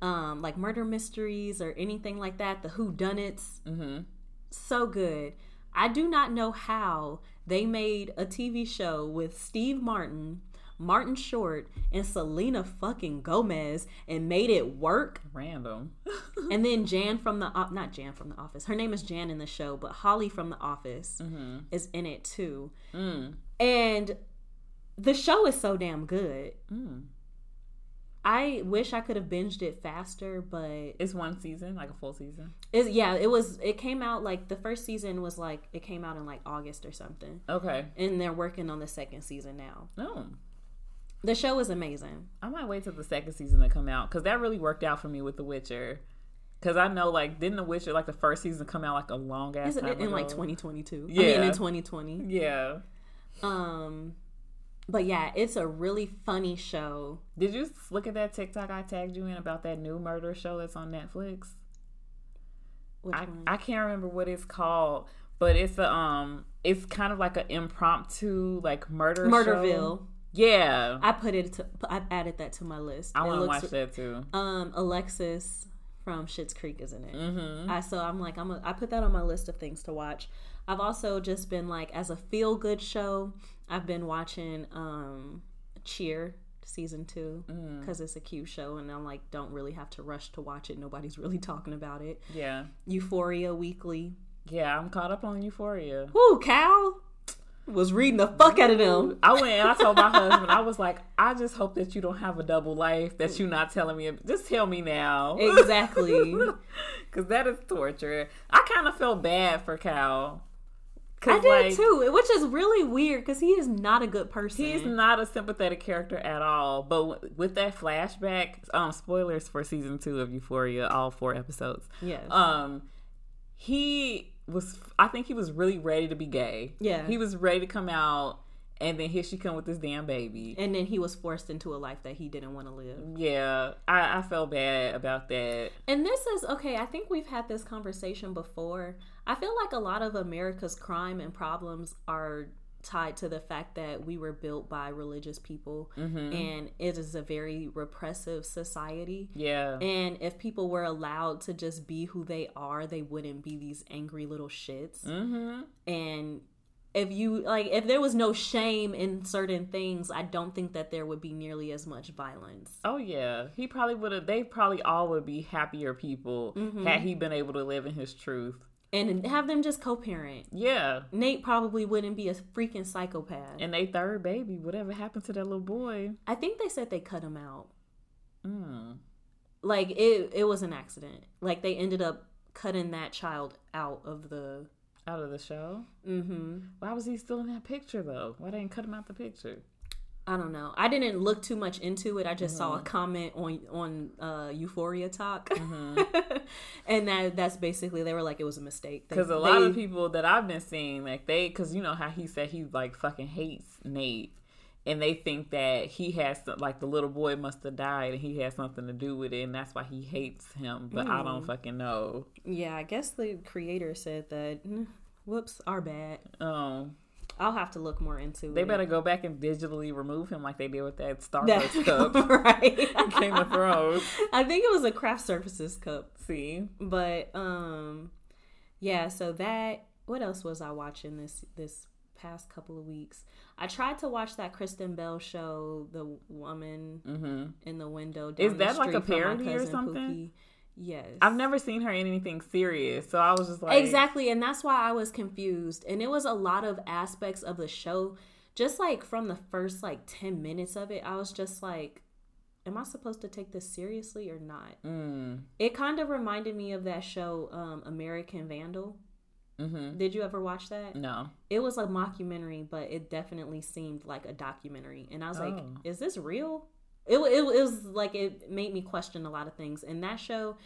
um, like murder mysteries or anything like that, the Who Done It's, Mm-hmm. so good. I do not know how they made a TV show with Steve Martin, Martin Short, and Selena fucking Gomez and made it work. Random. And then Jan from the not Jan from the office. Her name is Jan in the show, but Holly from the office mm-hmm. is in it too. Mm. And the show is so damn good. Mm. I wish I could have binged it faster, but It's one season, like a full season. it's, yeah, it was. It came out like the first season was like it came out in like August or something, Okay. and they're working on the second season now. No. The show is amazing. I might wait till the second season to come out because that really worked out for me with The Witcher. Because I know, like, didn't The Witcher, like, the first season come out like a long ass time in like ago? 2022? I Yeah. mean in 2020. Yeah. Um, but yeah, it's a really funny show. Did you look at that TikTok I tagged you in about that new murder show that's on Netflix? Which I, one? I can't remember what it's called, but it's a um, it's kind of like an impromptu like murder show. Yeah, I put it. To, I added that to my list. I want to watch that too. Um, Alexis from Schitt's Creek is in it. Mm-hmm. I so I'm like I'm a, I put that on my list of things to watch. I've also just been like as a feel good show. I've been watching um Cheer season two Mm. because it's a cute show and I'm like don't really have to rush to watch it. Nobody's really talking about it. Yeah, Euphoria weekly. yeah, I'm caught up on Euphoria. Whoo, Cal was reading the fuck out of them. I went and I told my husband, I was like, I just hope that you don't have a double life. That you're not telling me. Just tell me now. Exactly. Because that is torture. I kind of felt bad for Cal. I did like, too, which is really weird because he is not a good person. He's not a sympathetic character at all. But w- with that flashback, um, spoilers for season two of Euphoria, all four episodes. Yes. Um, he was. I think he was really ready to be gay. Yeah. He was ready to come out, and then here she come with this damn baby. and then he was forced into a life that he didn't want to live. Yeah, I, I felt bad about that. And this is okay. I think we've had this conversation before. I feel like a lot of America's crime and problems are tied to the fact that we were built by religious people and it is a very repressive society. Yeah. And if people were allowed to just be who they are, they wouldn't be these angry little shits. mm-hmm. And if you like, if there was no shame in certain things, I don't think that there would be nearly as much violence. Oh yeah, he probably would have. They probably all would be happier people Mm-hmm. had he been able to live in his truth. And have them just co parent. Yeah, Nate probably wouldn't be a freaking psychopath. and they third baby, whatever happened to that little boy? I think they said they cut him out. Mm. Like it it was an accident. Like they ended up cutting that child out of the Out of the show. mhm. Why was he still in that picture though? Why they didn't cut him out the picture? I don't know. I didn't look too much into it. I just saw a Mm-hmm. comment on on uh Euphoria talk. and that that's basically they were like it was a mistake. Because a lot of people that I've been seeing, like they, because you know how he said he like fucking hates Nate, and they think that he has to, like the little boy must have died and he has something to do with it, and that's why he hates him. But I Mm. don't fucking know. Yeah, I guess the creator said that "Mm, whoops, our bad. Um, I'll have to look more into they it. They better go back and digitally remove him like they did with that Starbucks cup, right. Game of Thrones. I think it was a craft services cup. See, But um yeah, so that what else was I watching this this past couple of weeks? I tried to watch that Kristen Bell show, The Woman hmm in the Window. Is that like a street from my parody or something? Pookie. Yes. I've never seen her in anything serious, so I was just like, Exactly, and that's why I was confused. And it was a lot of aspects of the show just like from the first like 10 minutes of it, I was just like am I supposed to take this seriously or not? Mm, It kind of reminded me of that show um American Vandal. mm-hmm. Did you ever watch that? No. It was a mockumentary, but it definitely seemed like a documentary. And I was like, Oh. is this real? It, it, it was like, it made me question a lot of things. And that show,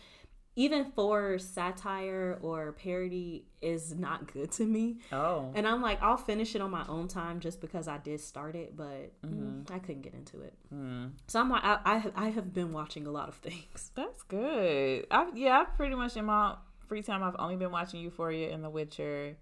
even for satire or parody, is not good to me. Oh. And I'm like, I'll finish it on my own time just because I did start it, but mm, Mm-hmm. I couldn't get into it. Mm. So I'm like, I, I, have- I have been watching a lot of things. That's good. I yeah, I've pretty much in my free time I've only been watching Euphoria and The Witcher.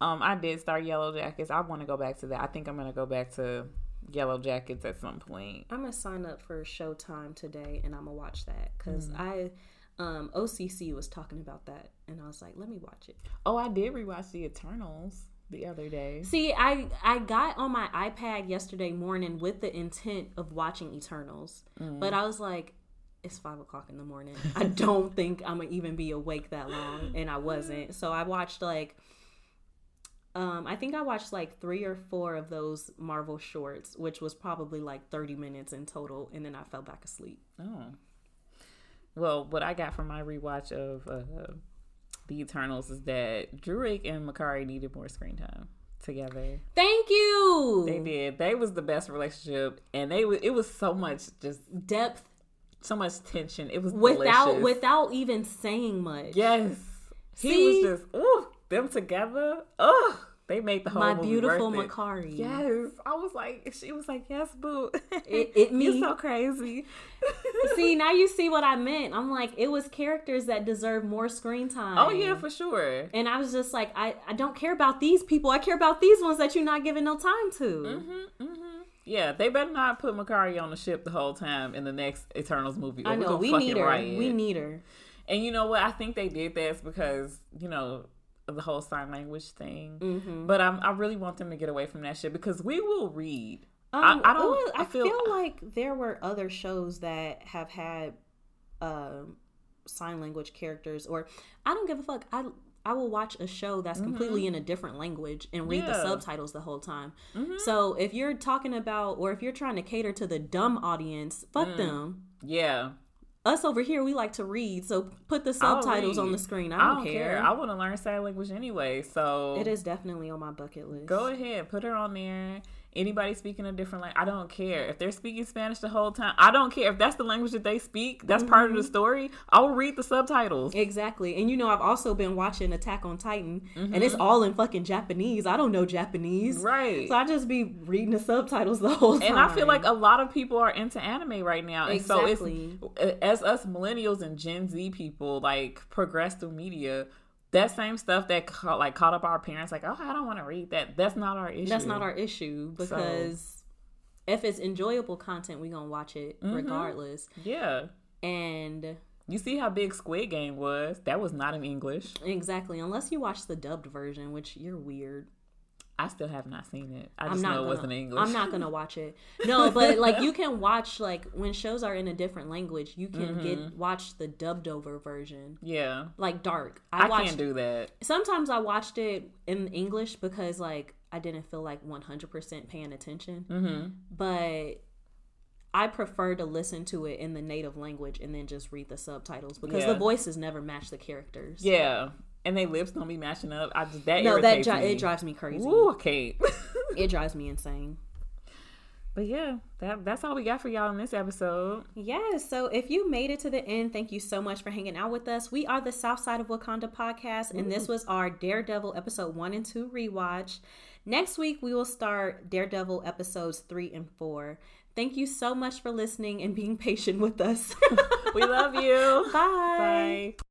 Um, I did start Yellow Jackets. I want to go back to that. I think I'm gonna go back to Yellow Jackets at some point. I'm gonna sign up for Showtime today, and I'm gonna watch that because I, um, OCC was talking about that, and I was like, let me watch it. Oh, I did rewatch The Eternals the other day. See, I I got on my iPad yesterday morning with the intent of watching Eternals, but I was like, it's five o'clock in the morning. I don't think I'm gonna even be awake that long, and I wasn't. So I watched like. Um, I think I watched like three or four of those Marvel shorts, which was probably like 30 minutes in total, and then I fell back asleep. Oh. Well, what I got from my rewatch of uh, The Eternals is that Druig and Makkari needed more screen time together. Thank you. They did. They was the best relationship, and they was, it was so much just Depth so much tension. It was without delicious. without even saying much. yes. He was just ooh them together. Ugh, they made the whole My movie beautiful worth it. Makkari. Yes, I was like, she was like, yes, boo. It- it You're me. so crazy. See, now you see what I meant. I'm like, it was characters that deserve more screen time. oh yeah, for sure. And I was just like, I, I don't care about these people. I care about these ones that you're not giving no time to. Mm-hmm, mm-hmm. Yeah, they better not put Makkari on the ship the whole time in the next Eternals movie. Or I know we need her. riot. We need her. And you know what? I think they did this because you know of the whole sign language thing. Mm-hmm. But I'm, I really want them to get away from that shit because we will read. Um, I- I don't- was- I I, feel- feel, like there were other shows that have had um, sign language characters, or I don't give a fuck. I I will watch a show that's completely in a different language and read the Mm-hmm. Yeah. Mm-hmm. subtitles the whole time. So if you're talking about, or if you're trying to cater to the dumb audience, fuck Mm. them. Yeah, us over here we like to read, so put the subtitles on the screen. I don't, care. I want to learn sign language anyway, so It is definitely on my bucket list. Go ahead, put her on there. Anybody speaking a different language, I don't care. If they're speaking Spanish the whole time, I don't care. If that's the language that they speak, that's part Mm-hmm. of the story. I will read the subtitles. Exactly. And you know, I've also been watching Attack on Titan, and Mm-hmm. it's all in fucking Japanese. I don't know Japanese. Right. So I just be reading the subtitles the whole time. And I feel like a lot of people are into anime right now. And Exactly. so it's as us millennials and Gen Z people like progress through media, that same stuff that ca- like caught up our parents like, "Oh, I don't want to read that." That's not our issue. that's not our issue because if it's enjoyable content, we gonna watch it Mm-hmm. regardless. Yeah. And You see how big Squid Game was? That was not in English. exactly, unless you watch the dubbed version, which you're weird. I still have not seen it. I I'm not know gonna, it wasn't English. I'm not gonna watch it. No, but like you can watch like when shows are in a different language, you can Mm-hmm. get watch the dubbed over version. Yeah. Like Dark. I, watched can't do that. sometimes I watched it in English because like I didn't feel like 100% paying attention. Mm-hmm. But I prefer to listen to it in the native language and then just read the subtitles because Yeah. the voices never match the characters. Yeah. And they lips don't be matching up. I just that No, that dri- it drives me crazy. Ooh, I can't. It drives me insane. but yeah, that that's all we got for y'all in this episode. Yes. So if you made it to the end, thank you so much for hanging out with us. We are the South Side of Wakanda podcast, and this was our Daredevil episode one and two rewatch. Next week, we will start Daredevil episodes three and four. Thank you so much for listening and being patient with us. We love you. Bye. Bye.